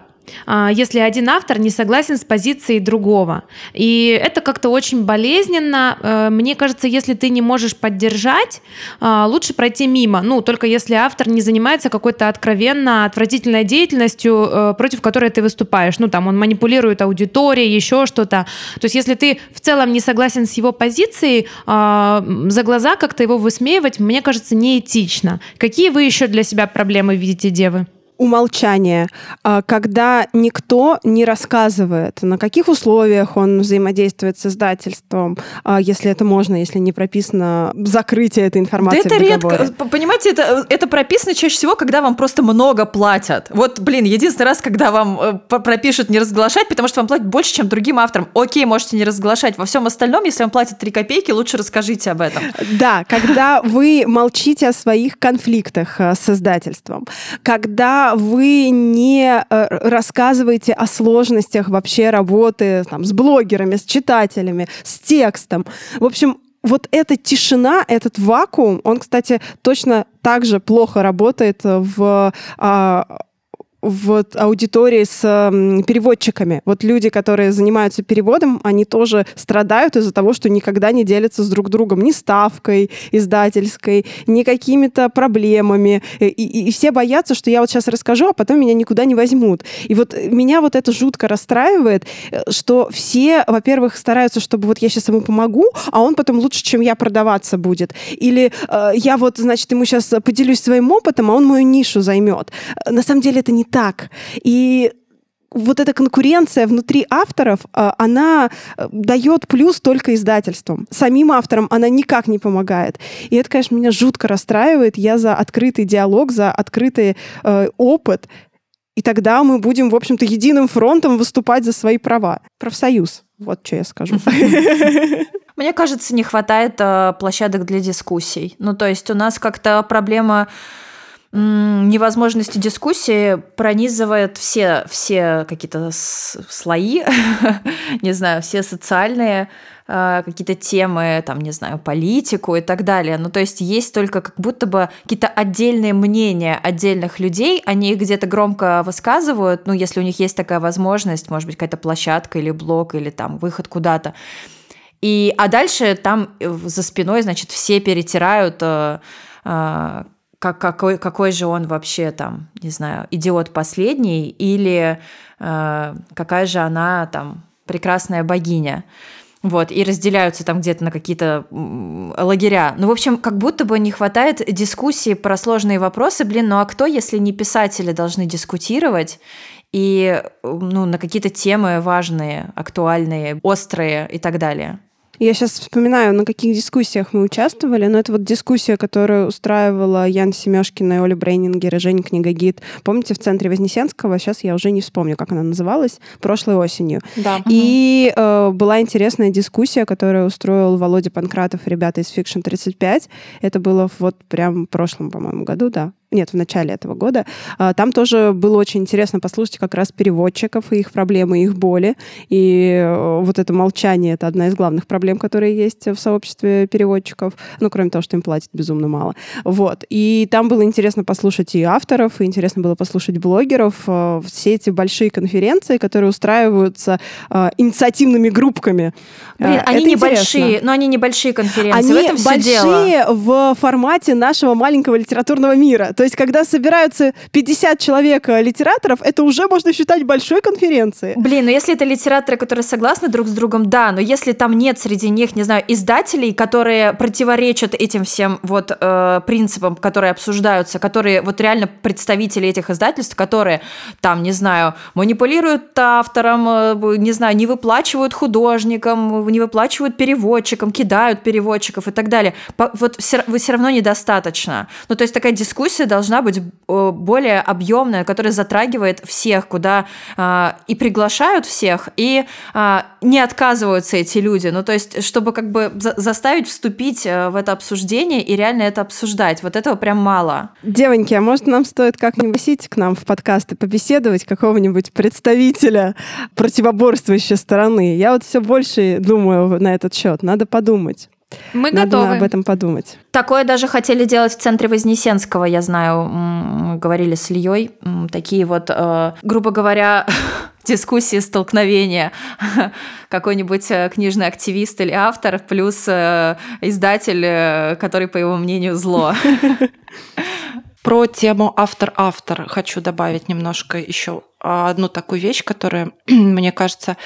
Speaker 1: если один автор не согласен с позицией другого. И это как-то очень болезненно. Э, мне кажется, если ты не можешь поддержать, а, лучше пройти мимо. Ну, только если автор не занимается какой-то откровенно отвратительной деятельностью, э, против которой ты выступаешь. Ну, там, он манипулирует аудиторией, еще что-то. То есть, если ты в целом не согласен с его позицией, а, за глаза как-то его высмеивать, мне кажется, неэтично. Какие вы еще для себя проблемы видите, девы?
Speaker 2: Умолчание, а, когда никто не рассказывает, на каких условиях он взаимодействует с издательством, а, если это можно, если не прописано закрытие этой информации.
Speaker 3: Да это редко. Понимаете, это, это прописано чаще всего, когда вам просто много платят. Вот, блин, единственный раз, когда вам э, пропишут не разглашать, потому что вам платят больше, чем другим авторам. Окей, можете не разглашать. Во всем остальном, если вам платят 3 копейки, лучше расскажите об этом.
Speaker 2: Да, когда вы молчите о своих конфликтах э, с издательством, когда вы не э, рассказываете о сложностях вообще работы там, с блогерами, с читателями, с текстом. В общем, вот эта тишина, этот вакуум, он, кстати, точно так же плохо работает в а, в аудитории с переводчиками. Вот люди, которые занимаются переводом, они тоже страдают из-за того, что никогда не делятся с друг другом ни ставкой издательской, ни какими-то проблемами. И, и, и все боятся, что я вот сейчас расскажу, а потом меня никуда не возьмут. И вот меня вот это жутко расстраивает, э, что все, во-первых, стараются, чтобы вот я сейчас ему помогу, а он потом лучше, чем я, продаваться будет. Или э, я вот, значит, ему сейчас поделюсь своим опытом, а он мою нишу займет. На самом деле это не так. И вот эта конкуренция внутри авторов, а, она э, дает плюс только издательствам. Самим авторам она никак не помогает. И это, конечно, меня жутко расстраивает. Я за открытый диалог, за открытый э, опыт. И тогда мы будем, в общем-то, единым фронтом выступать за свои права. Профсоюз. Вот что я скажу. [LAUGHS]
Speaker 3: Мне кажется, не хватает э, площадок для дискуссий. Ну, то есть у нас как-то проблема невозможности дискуссии пронизывает все, все какие-то слои, [LAUGHS] не знаю, все социальные э, какие-то темы, там, не знаю, политику и так далее. Ну, то есть есть только как будто бы какие-то отдельные мнения отдельных людей, они их где-то громко высказывают, ну, если у них есть такая возможность, может быть, какая-то площадка или блог, или там выход куда-то. И, а дальше там э, за спиной, значит, все перетирают э, э, как, какой, какой же он вообще там, не знаю, идиот последний, или э, какая же она там прекрасная богиня. Вот, и разделяются там где-то на какие-то лагеря. Ну, в общем, как будто бы не хватает дискуссии про сложные вопросы. Блин, ну а кто, если не писатели должны дискутировать и ну, на какие-то темы важные, актуальные, острые и так далее?
Speaker 2: Я сейчас вспоминаю, на каких дискуссиях мы участвовали, но это вот дискуссия, которую устраивала Ян Семешкина и Оля Брейнингер и Женя Книгогид. Помните, в центре Вознесенского, сейчас я уже не вспомню, как она называлась, прошлой осенью.
Speaker 3: Да.
Speaker 2: И э, была интересная дискуссия, которую устроил Володя Панкратов и ребята из Fiction 35. Это было вот прям в прошлом, по-моему, году, да, нет, в начале этого года. А, там тоже было очень интересно послушать как раз переводчиков и их проблемы, и их боли. И э, вот это молчание — это одна из главных проблем, которые есть в сообществе переводчиков. Ну, кроме того, что им платят безумно мало. Вот. И там было интересно послушать и авторов, и интересно было послушать блогеров. Э, все эти большие конференции, которые устраиваются э, инициативными группками.
Speaker 3: Блин, они это небольшие, интересно. но они небольшие конференции.
Speaker 2: Они
Speaker 3: в этом
Speaker 2: большие в формате нашего маленького литературного мира. То есть, когда собираются 50 человек э, литераторов, это уже можно считать большой конференцией.
Speaker 3: Блин, ну если это литераторы, которые согласны друг с другом, да, но если там нет среди них, не знаю, издателей, которые противоречат этим всем вот э, принципам, которые обсуждаются, которые вот реально представители этих издательств, которые там, не знаю, манипулируют автором, э, не знаю, не выплачивают художникам, не выплачивают переводчикам, кидают переводчиков и так далее. Вот все, все равно недостаточно. Ну, то есть такая дискуссия должна быть э, более объемная, которая затрагивает всех, куда э, и приглашают всех, и э, не отказываются эти люди. Ну, то есть, чтобы как бы за заставить вступить в это обсуждение и реально это обсуждать. Вот этого прям мало.
Speaker 2: Девоньки, а может нам стоит как-нибудь сидеть к нам в подкаст и побеседовать какого-нибудь представителя противоборствующей стороны? Я вот все больше думаю на этот счет. Надо подумать.
Speaker 1: Мы
Speaker 2: Надо
Speaker 1: готовы.
Speaker 2: об этом подумать.
Speaker 3: Такое даже хотели делать в центре Вознесенского, я знаю, мы говорили с Ильей. Такие вот, э, грубо говоря, [LAUGHS] дискуссии, столкновения. [LAUGHS] Какой-нибудь э, книжный активист или автор, плюс э, издатель, который, по его мнению, зло. [LAUGHS]
Speaker 4: Про тему автор-автор хочу добавить немножко еще одну такую вещь, которая, [CLEARS THROAT] мне кажется,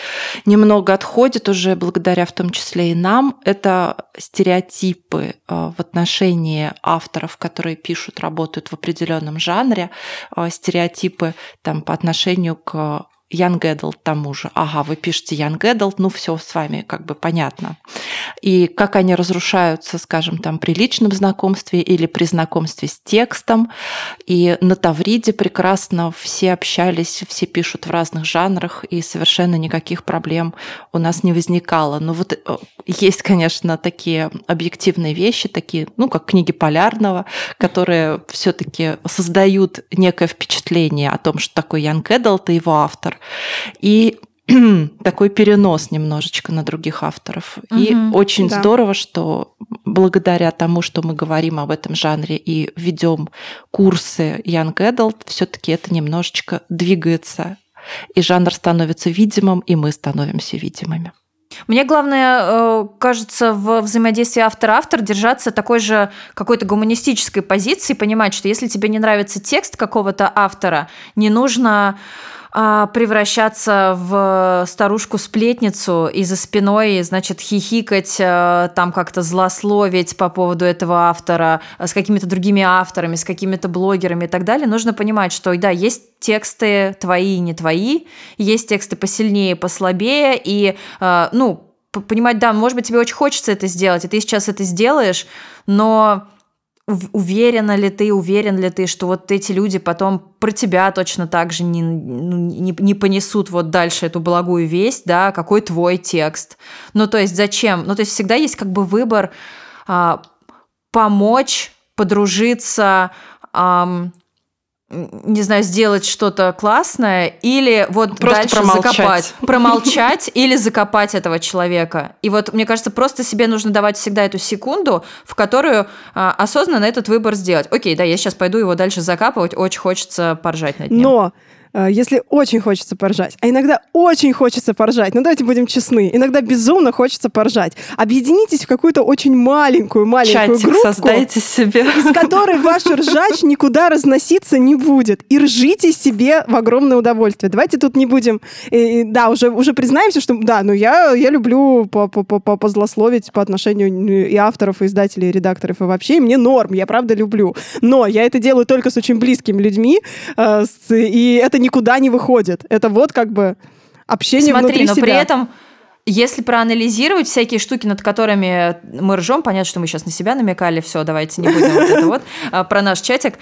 Speaker 4: немного отходит уже благодаря в том числе и нам. Это стереотипы э, в отношении авторов, которые пишут, работают в определенном жанре, э, стереотипы там, по отношению к Young Adult тому же. Ага, вы пишете Young Adult, ну все с вами как бы понятно. И как они разрушаются, скажем, там при личном знакомстве или при знакомстве с текстом. И на Тавриде прекрасно все общались, все пишут в разных жанрах, и совершенно никаких проблем у нас не возникало. Но вот э, есть, конечно, такие объективные вещи, такие, ну, как книги Полярного, которые все таки создают некое впечатление о том, что такой Young Adult и его автор, и [CLEARS THROAT] такой перенос немножечко на других авторов. Угу, и очень да. здорово, что благодаря тому, что мы говорим об этом жанре и ведем курсы Young Adult, все-таки это немножечко двигается. И жанр становится видимым, и мы становимся видимыми.
Speaker 3: Мне главное, э, кажется, в взаимодействии автор-автор держаться такой же какой-то гуманистической позиции, понимать, что если тебе не нравится текст какого-то автора, не нужно а, превращаться в старушку-сплетницу и за спиной, значит, хихикать, а, там как-то злословить по поводу этого автора с какими-то другими авторами, с какими-то блогерами и так далее, нужно понимать, что, да, есть тексты твои и не твои, есть тексты посильнее, послабее, и, а, ну, понимать, да, может быть, тебе очень хочется это сделать, и ты сейчас это сделаешь, но уверена ли ты, уверен ли ты, что вот эти люди потом про тебя точно так же не, ну, не, не понесут вот дальше эту благую весть, да, какой твой текст. Ну, то есть зачем? Ну, то есть всегда есть как бы выбор а, помочь, подружиться, а, не знаю, сделать что-то классное или вот
Speaker 4: Просто
Speaker 3: дальше
Speaker 4: промолчать.
Speaker 3: закопать. [LAUGHS] Промолчать или закопать этого человека. И вот, мне кажется, просто себе нужно давать всегда эту секунду, в которую а, осознанно этот выбор сделать. Окей, да, я сейчас пойду его дальше закапывать, очень хочется поржать над ним.
Speaker 2: Но если очень хочется поржать, а иногда очень хочется поржать, ну давайте будем честны, иногда безумно хочется поржать, объединитесь в какую-то очень маленькую, маленькую
Speaker 4: Чатик
Speaker 2: группку,
Speaker 4: создайте себе.
Speaker 2: из которой ваш ржач никуда разноситься не будет. И ржите себе в огромное удовольствие. Давайте тут не будем... э, э, да, уже, уже признаемся, что да, ну я, я люблю по- по- по- по- позлословить по отношению и авторов, и издателей, и редакторов, и вообще. И мне норм, я правда люблю. Но я это делаю только с очень близкими людьми, э, и это никуда не выходит. Это вот как бы общение
Speaker 3: Смотри,
Speaker 2: внутри
Speaker 3: но
Speaker 2: себя.
Speaker 3: при этом если проанализировать всякие штуки, над которыми мы ржем, понятно, что мы сейчас на себя намекали, все, давайте не будем вот это вот, [LAUGHS] а, про наш чатик.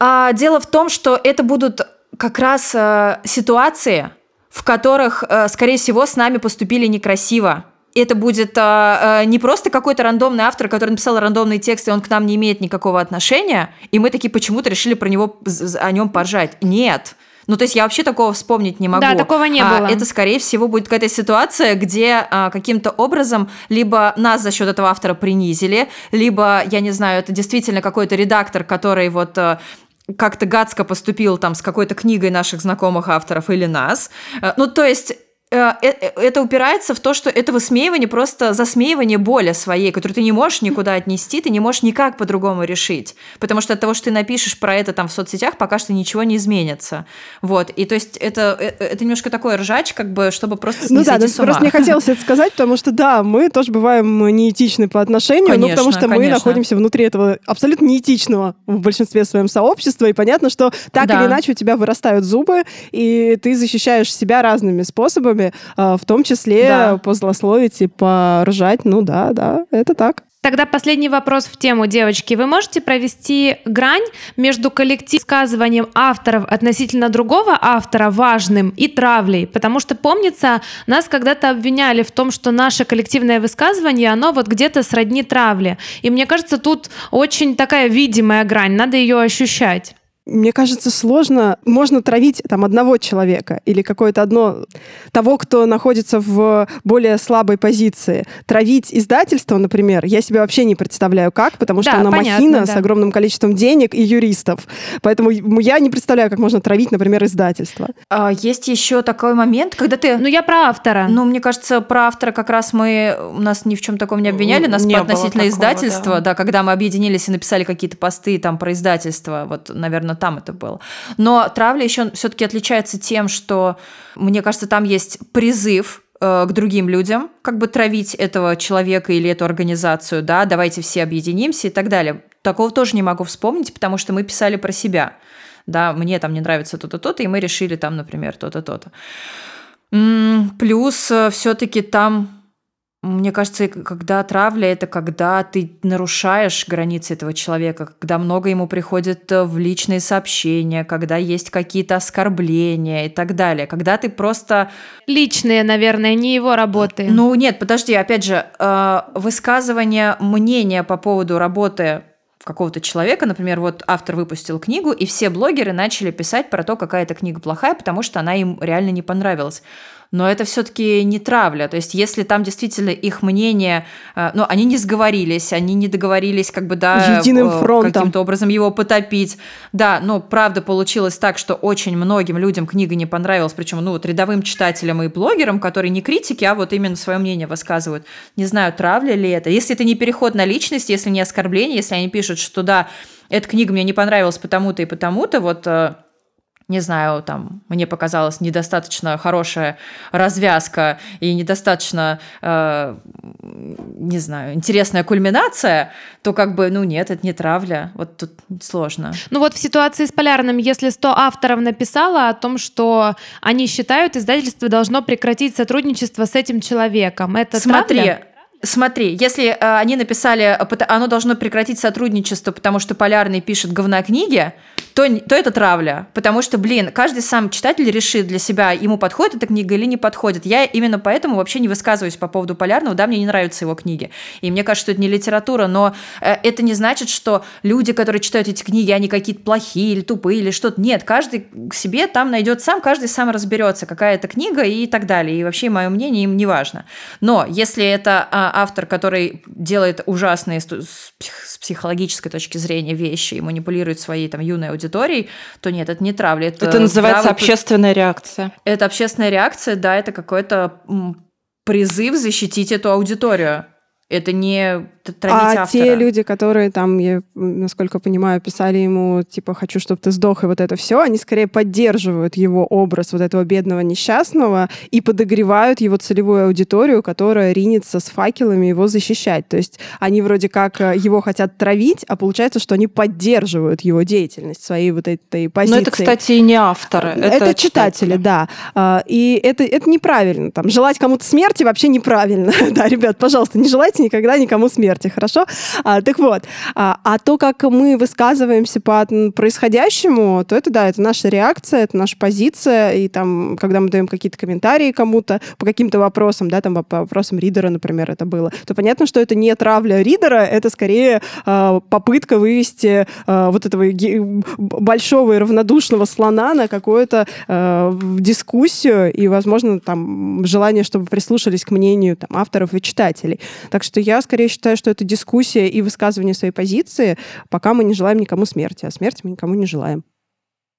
Speaker 3: А, дело в том, что это будут как раз э, ситуации, в которых, скорее всего, с нами поступили некрасиво. Это будет э, э, не просто какой-то рандомный автор, который написал рандомный текст, и он к нам не имеет никакого отношения, и мы такие почему-то решили про него о нем поржать. Нет. Ну, то есть я вообще такого вспомнить не могу.
Speaker 1: Да, такого не
Speaker 3: А,
Speaker 1: было.
Speaker 3: Это, скорее всего, будет какая-то ситуация, где а, каким-то образом либо нас за счет этого автора принизили, либо, я не знаю, это действительно какой-то редактор, который вот а, как-то гадско поступил там с какой-то книгой наших знакомых авторов или нас. Ну, то есть это упирается в то, что это высмеивание, просто засмеивание боли своей, которую ты не можешь никуда отнести, ты не можешь никак по-другому решить. Потому что от того, что ты напишешь про это там в соцсетях, пока что ничего не изменится. Вот. И то есть это, э, это немножко такой ржач, как бы, чтобы просто не
Speaker 2: да, ну,
Speaker 3: с ума.
Speaker 2: просто мне хотелось это сказать, потому что да, мы тоже бываем неэтичны по отношению, ну потому
Speaker 3: Конечно,
Speaker 2: что мы
Speaker 3: конечно.
Speaker 2: находимся внутри этого абсолютно неэтичного в большинстве своем сообщества, и понятно, что так
Speaker 3: Да.
Speaker 2: или иначе у тебя вырастают зубы, и ты защищаешь себя разными способами, а, в том числе
Speaker 3: Да.
Speaker 2: позлословить и поржать. Ну да, да, это так.
Speaker 1: Тогда последний вопрос в тему, девочки. Вы можете провести грань между коллектив высказыванием авторов относительно другого автора важным и травлей? Потому что, помнится, нас когда-то обвиняли в том, что наше коллективное высказывание, оно вот где-то сродни травле. И мне кажется, тут очень такая видимая грань, надо ее ощущать.
Speaker 2: Мне кажется, сложно. Можно травить там одного человека или какое-то одно того, кто находится в более слабой позиции. Травить издательство, например, я себе вообще не представляю как, потому что
Speaker 1: Да,
Speaker 2: она
Speaker 1: понятно,
Speaker 2: махина с
Speaker 1: да.
Speaker 2: огромным количеством денег и юристов. Поэтому я не представляю, как можно травить, например, издательство.
Speaker 3: А, Есть еще такой момент, когда ты...
Speaker 1: Ну, я про автора.
Speaker 3: Ну, мне кажется, про автора как раз мы у нас ни в чем таком не обвиняли, нас
Speaker 4: Не
Speaker 3: относительно
Speaker 4: такого,
Speaker 3: издательства,
Speaker 4: да.
Speaker 3: да. когда мы объединились и написали какие-то посты там про издательство, вот, наверное, там это было. Но травля еще все-таки отличается тем, что, мне кажется, там есть призыв э, к другим людям, как бы травить этого человека или эту организацию, да, давайте все объединимся и так далее. Такого тоже не могу вспомнить, потому что мы писали про себя. Да, мне там не нравится то-то, то-то, и мы решили там, например, то-то, то-то. Плюс все-таки там, мне кажется, когда травля, это когда ты нарушаешь границы этого человека, когда много ему приходит э, в личные сообщения, когда есть какие-то оскорбления и так далее, когда ты просто
Speaker 1: Личные, наверное, не его работы.
Speaker 3: ну нет, подожди, опять же, э, высказывание мнения по поводу работы какого-то человека, например, вот автор выпустил книгу, и все блогеры начали писать про то, какая эта книга плохая, потому что она им реально не понравилась. Но это все-таки не травля. То есть, если там действительно их мнение, э, ну, они не сговорились, они не договорились, как бы, да,
Speaker 2: Единым
Speaker 3: э,
Speaker 2: фронтом.
Speaker 3: каким-то образом его потопить. Да, но правда получилось так, что очень многим людям книга не понравилась, причем, ну, вот рядовым читателям и блогерам, которые не критики, а вот именно свое мнение высказывают. Не знаю, травля ли это. Если это не переход на личность, если не оскорбление, если они пишут, что да, эта книга мне не понравилась потому-то и потому-то, вот э, не знаю, там, мне показалась недостаточно хорошая развязка и недостаточно, э, не знаю, интересная кульминация, то как бы, ну нет, это не травля, вот тут сложно.
Speaker 1: Ну вот в ситуации с Полярным, если 100 авторов написало о том, что они считают, издательство должно прекратить сотрудничество с этим человеком, это
Speaker 3: Смотри,
Speaker 1: травля?
Speaker 3: Смотри, если э, они написали, э, оно должно прекратить сотрудничество, потому что Полярный пишет говна книги, то, то это травля. Потому что, блин, каждый сам читатель решит для себя, ему подходит эта книга или не подходит. Я именно поэтому вообще не высказываюсь по поводу Полярного. Да, мне не нравятся его книги. И мне кажется, что это не литература, но э, это не значит, что люди, которые читают эти книги, они какие-то плохие или тупые или что-то. Нет, каждый к себе там найдет сам, каждый сам разберется, какая это книга и так далее. И вообще мое мнение им не важно. Но если это а, автор, который делает ужасные с психологической точки зрения вещи и манипулирует своей там юной аудиторией, то нет, это не травля.
Speaker 4: Это, это называется здравый... общественная реакция.
Speaker 3: Это общественная реакция, да, это какой-то призыв защитить эту аудиторию. Это не травить
Speaker 2: а автора. те люди, которые там, я, насколько понимаю, писали ему, типа, хочу, чтобы ты сдох, и вот это все, они скорее поддерживают его образ вот этого бедного несчастного и подогревают его целевую аудиторию, которая ринется с факелами его защищать. То есть они вроде как э, его хотят травить, а получается, что они поддерживают его деятельность, своей вот этой позиции.
Speaker 4: Но это, кстати, и не авторы.
Speaker 2: Это, это читатели, читатели, да. А, и это, это неправильно. Там, желать кому-то смерти вообще неправильно. [LAUGHS] да, ребят, пожалуйста, не желайте никогда никому смерти смерти, хорошо? А, так вот, а, а то, как мы высказываемся по происходящему, то это, да, это наша реакция, это наша позиция, и там, когда мы даем какие-то комментарии кому-то по каким-то вопросам, да, там по вопросам ридера, например, это было, то понятно, что это не травля ридера, это скорее а, попытка вывести а, вот этого большого и равнодушного слона на какую-то а, дискуссию и, возможно, там желание, чтобы прислушались к мнению там, авторов и читателей. Так что я скорее считаю, что это дискуссия и высказывание своей позиции, пока мы не желаем никому смерти, а смерти мы никому не желаем.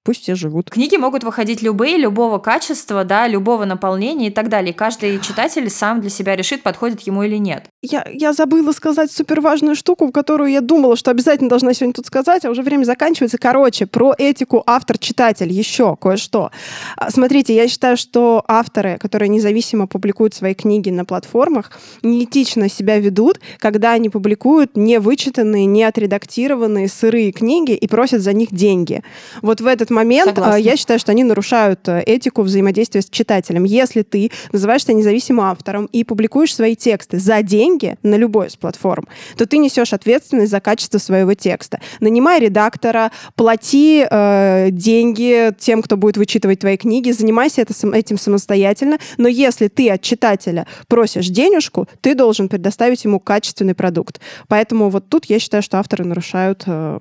Speaker 2: Пусть все живут.
Speaker 3: Книги могут выходить любые, любого качества, да, любого наполнения и так далее. И каждый читатель сам для себя решит, подходит ему или нет.
Speaker 2: Я, я забыла сказать супер важную штуку, которую я думала, что обязательно должна сегодня тут сказать, а уже время заканчивается. Короче, про этику автор-читатель еще кое-что. А, смотрите, я считаю, что авторы, которые независимо публикуют свои книги на платформах, неэтично себя ведут, когда они публикуют невычитанные, не отредактированные сырые книги и просят за них деньги. Вот в этот момент а, Согласна. я считаю, что они нарушают э, этику взаимодействия с читателем. Если ты называешься независимым автором и публикуешь свои тексты за деньги на любой из платформ, то ты несешь ответственность за качество своего текста. Нанимай редактора, плати э, деньги тем, кто будет вычитывать твои книги, занимайся это, этим самостоятельно. Но если ты от читателя просишь денежку, ты должен предоставить ему качественный продукт. Поэтому вот тут я считаю, что авторы нарушают э,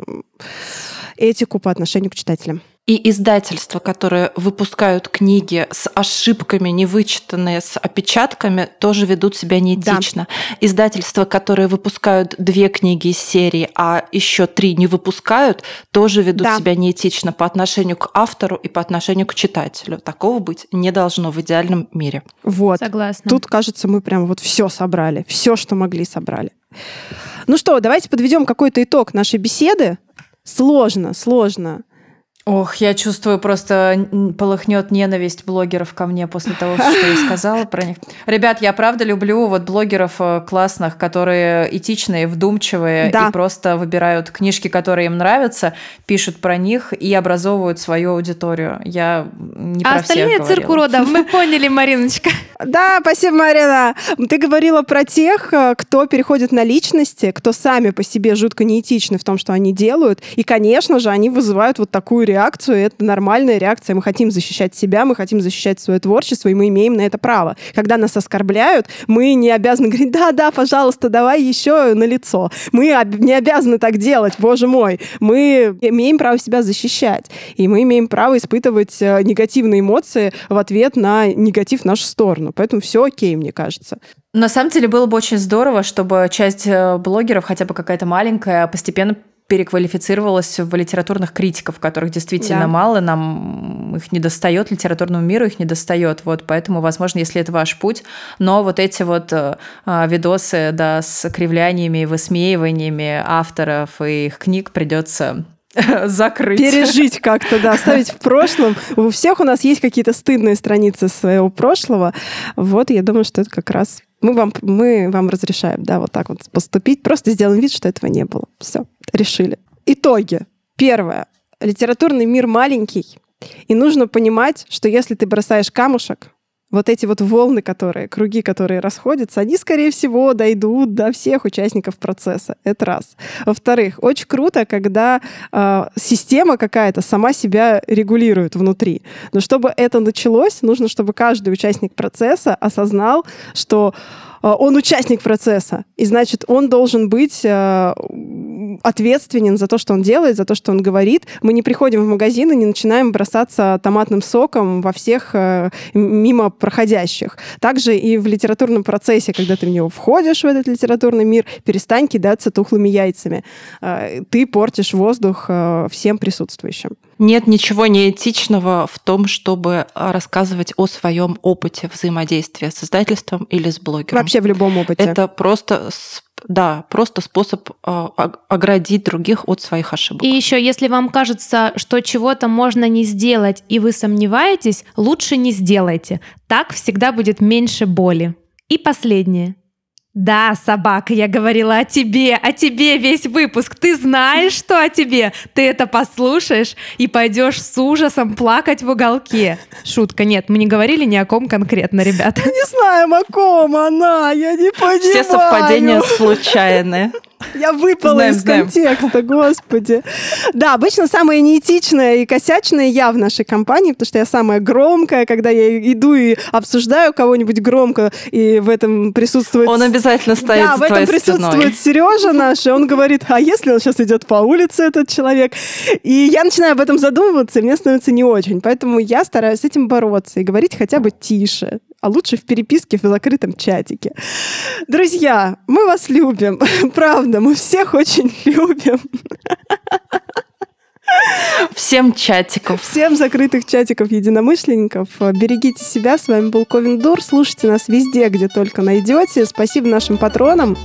Speaker 2: этику по отношению к читателям.
Speaker 4: И издательства, которые выпускают книги с ошибками, невычитанные, с опечатками, тоже ведут себя неэтично. Да. Издательства, которые выпускают две книги из серии, а еще три не выпускают, тоже ведут да. себя неэтично по отношению к автору и по отношению к читателю. Такого быть не должно в идеальном мире.
Speaker 2: Вот. Согласна. Тут, кажется, мы прям вот все собрали, все, что могли, собрали. Ну что, давайте подведем какой-то итог нашей беседы. Сложно, сложно.
Speaker 3: Ох, я чувствую, просто полыхнет ненависть блогеров ко мне после того, что я сказала про них. Ребят, я правда люблю вот блогеров э, классных, которые этичные, вдумчивые да. и просто выбирают книжки, которые им нравятся, пишут про них и образовывают свою аудиторию. Я не а про
Speaker 1: остальные
Speaker 3: всех
Speaker 1: цирк уродов, мы поняли, Мариночка.
Speaker 2: Да, спасибо, Марина. Ты говорила про тех, э, кто переходит на личности, кто сами по себе жутко неэтичны в том, что они делают. И, конечно же, они вызывают вот такую реакцию, это нормальная реакция. Мы хотим защищать себя, мы хотим защищать свое творчество, и мы имеем на это право. Когда нас оскорбляют, мы не обязаны говорить, да, да, пожалуйста, давай еще на лицо. Мы не обязаны так делать, боже мой. Мы имеем право себя защищать, и мы имеем право испытывать э, негативные эмоции в ответ на негатив в нашу сторону. Поэтому все окей, мне кажется.
Speaker 3: На самом деле было бы очень здорово, чтобы часть э, блогеров, хотя бы какая-то маленькая, постепенно переквалифицировалась в литературных критиков, которых действительно да. мало, нам их не достает, литературному миру их не достает, вот, поэтому, возможно, если это ваш путь, но вот эти вот э, а, видосы, да, с кривляниями и высмеиваниями авторов и их книг придется [LAUGHS] закрыть.
Speaker 2: Пережить как-то, да, оставить в прошлом. У всех у нас есть какие-то стыдные страницы своего прошлого. Вот, я думаю, что это как раз мы вам, мы вам разрешаем, да, вот так вот поступить. Просто сделаем вид, что этого не было. Все, решили. Итоги. Первое. Литературный мир маленький, и нужно понимать, что если ты бросаешь камушек, вот эти вот волны, которые, круги, которые расходятся, они, скорее всего, дойдут до всех участников процесса. Это раз. Во-вторых, очень круто, когда э, система какая-то сама себя регулирует внутри. Но чтобы это началось, нужно, чтобы каждый участник процесса осознал, что он участник процесса, и значит, он должен быть э, ответственен за то, что он делает, за то, что он говорит. Мы не приходим в магазин и не начинаем бросаться томатным соком во всех э, мимо проходящих. Также и в литературном процессе, когда ты в него входишь, в этот литературный мир, перестань кидаться тухлыми яйцами. Э, ты портишь воздух всем присутствующим.
Speaker 4: Нет ничего неэтичного в том, чтобы рассказывать о своем опыте взаимодействия с издательством или с блогером.
Speaker 2: Вообще в любом опыте.
Speaker 4: Это просто да, просто способ э, оградить других от своих ошибок.
Speaker 1: И еще, если вам кажется, что чего-то можно не сделать, и вы сомневаетесь, лучше не сделайте. Так всегда будет меньше боли. И последнее. Да, собака, я говорила о тебе, о тебе весь выпуск. Ты знаешь, что о тебе. Ты это послушаешь и пойдешь с ужасом плакать в уголке. Шутка, нет, мы не говорили ни о ком конкретно, ребята.
Speaker 2: Мы не знаем, о ком она, я не понимаю.
Speaker 4: Все совпадения случайные.
Speaker 2: Я выпала знаем, из знаем. контекста, господи. Да, обычно самая неэтичная и косячная я в нашей компании, потому что я самая громкая, когда я иду и обсуждаю кого-нибудь громко, и в этом присутствует...
Speaker 4: Он обязательно стоит
Speaker 2: Да, в этом присутствует Сережа наш, и он говорит, а если он сейчас идет по улице, этот человек? И я начинаю об этом задумываться, и мне становится не очень. Поэтому я стараюсь с этим бороться и говорить хотя бы тише а лучше в переписке в закрытом чатике. Друзья, мы вас любим. [LAUGHS] Правда, мы всех очень [LAUGHS] любим.
Speaker 4: Всем чатиков.
Speaker 2: Всем закрытых чатиков единомышленников. Берегите себя. С вами был Ковин Дур. Слушайте нас везде, где только найдете. Спасибо нашим патронам.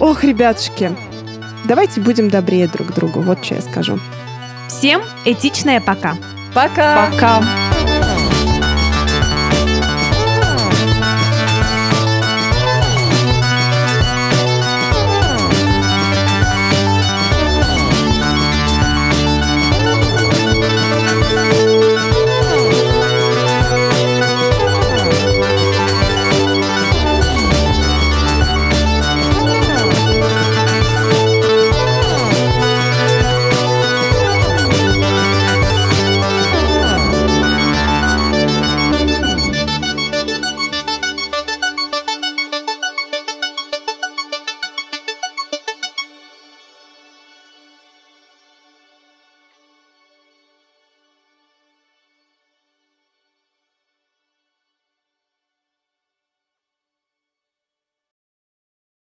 Speaker 2: Ох, ребятушки, давайте будем добрее друг другу. Вот что я скажу.
Speaker 1: Всем этичное пока.
Speaker 3: Пока.
Speaker 4: Пока.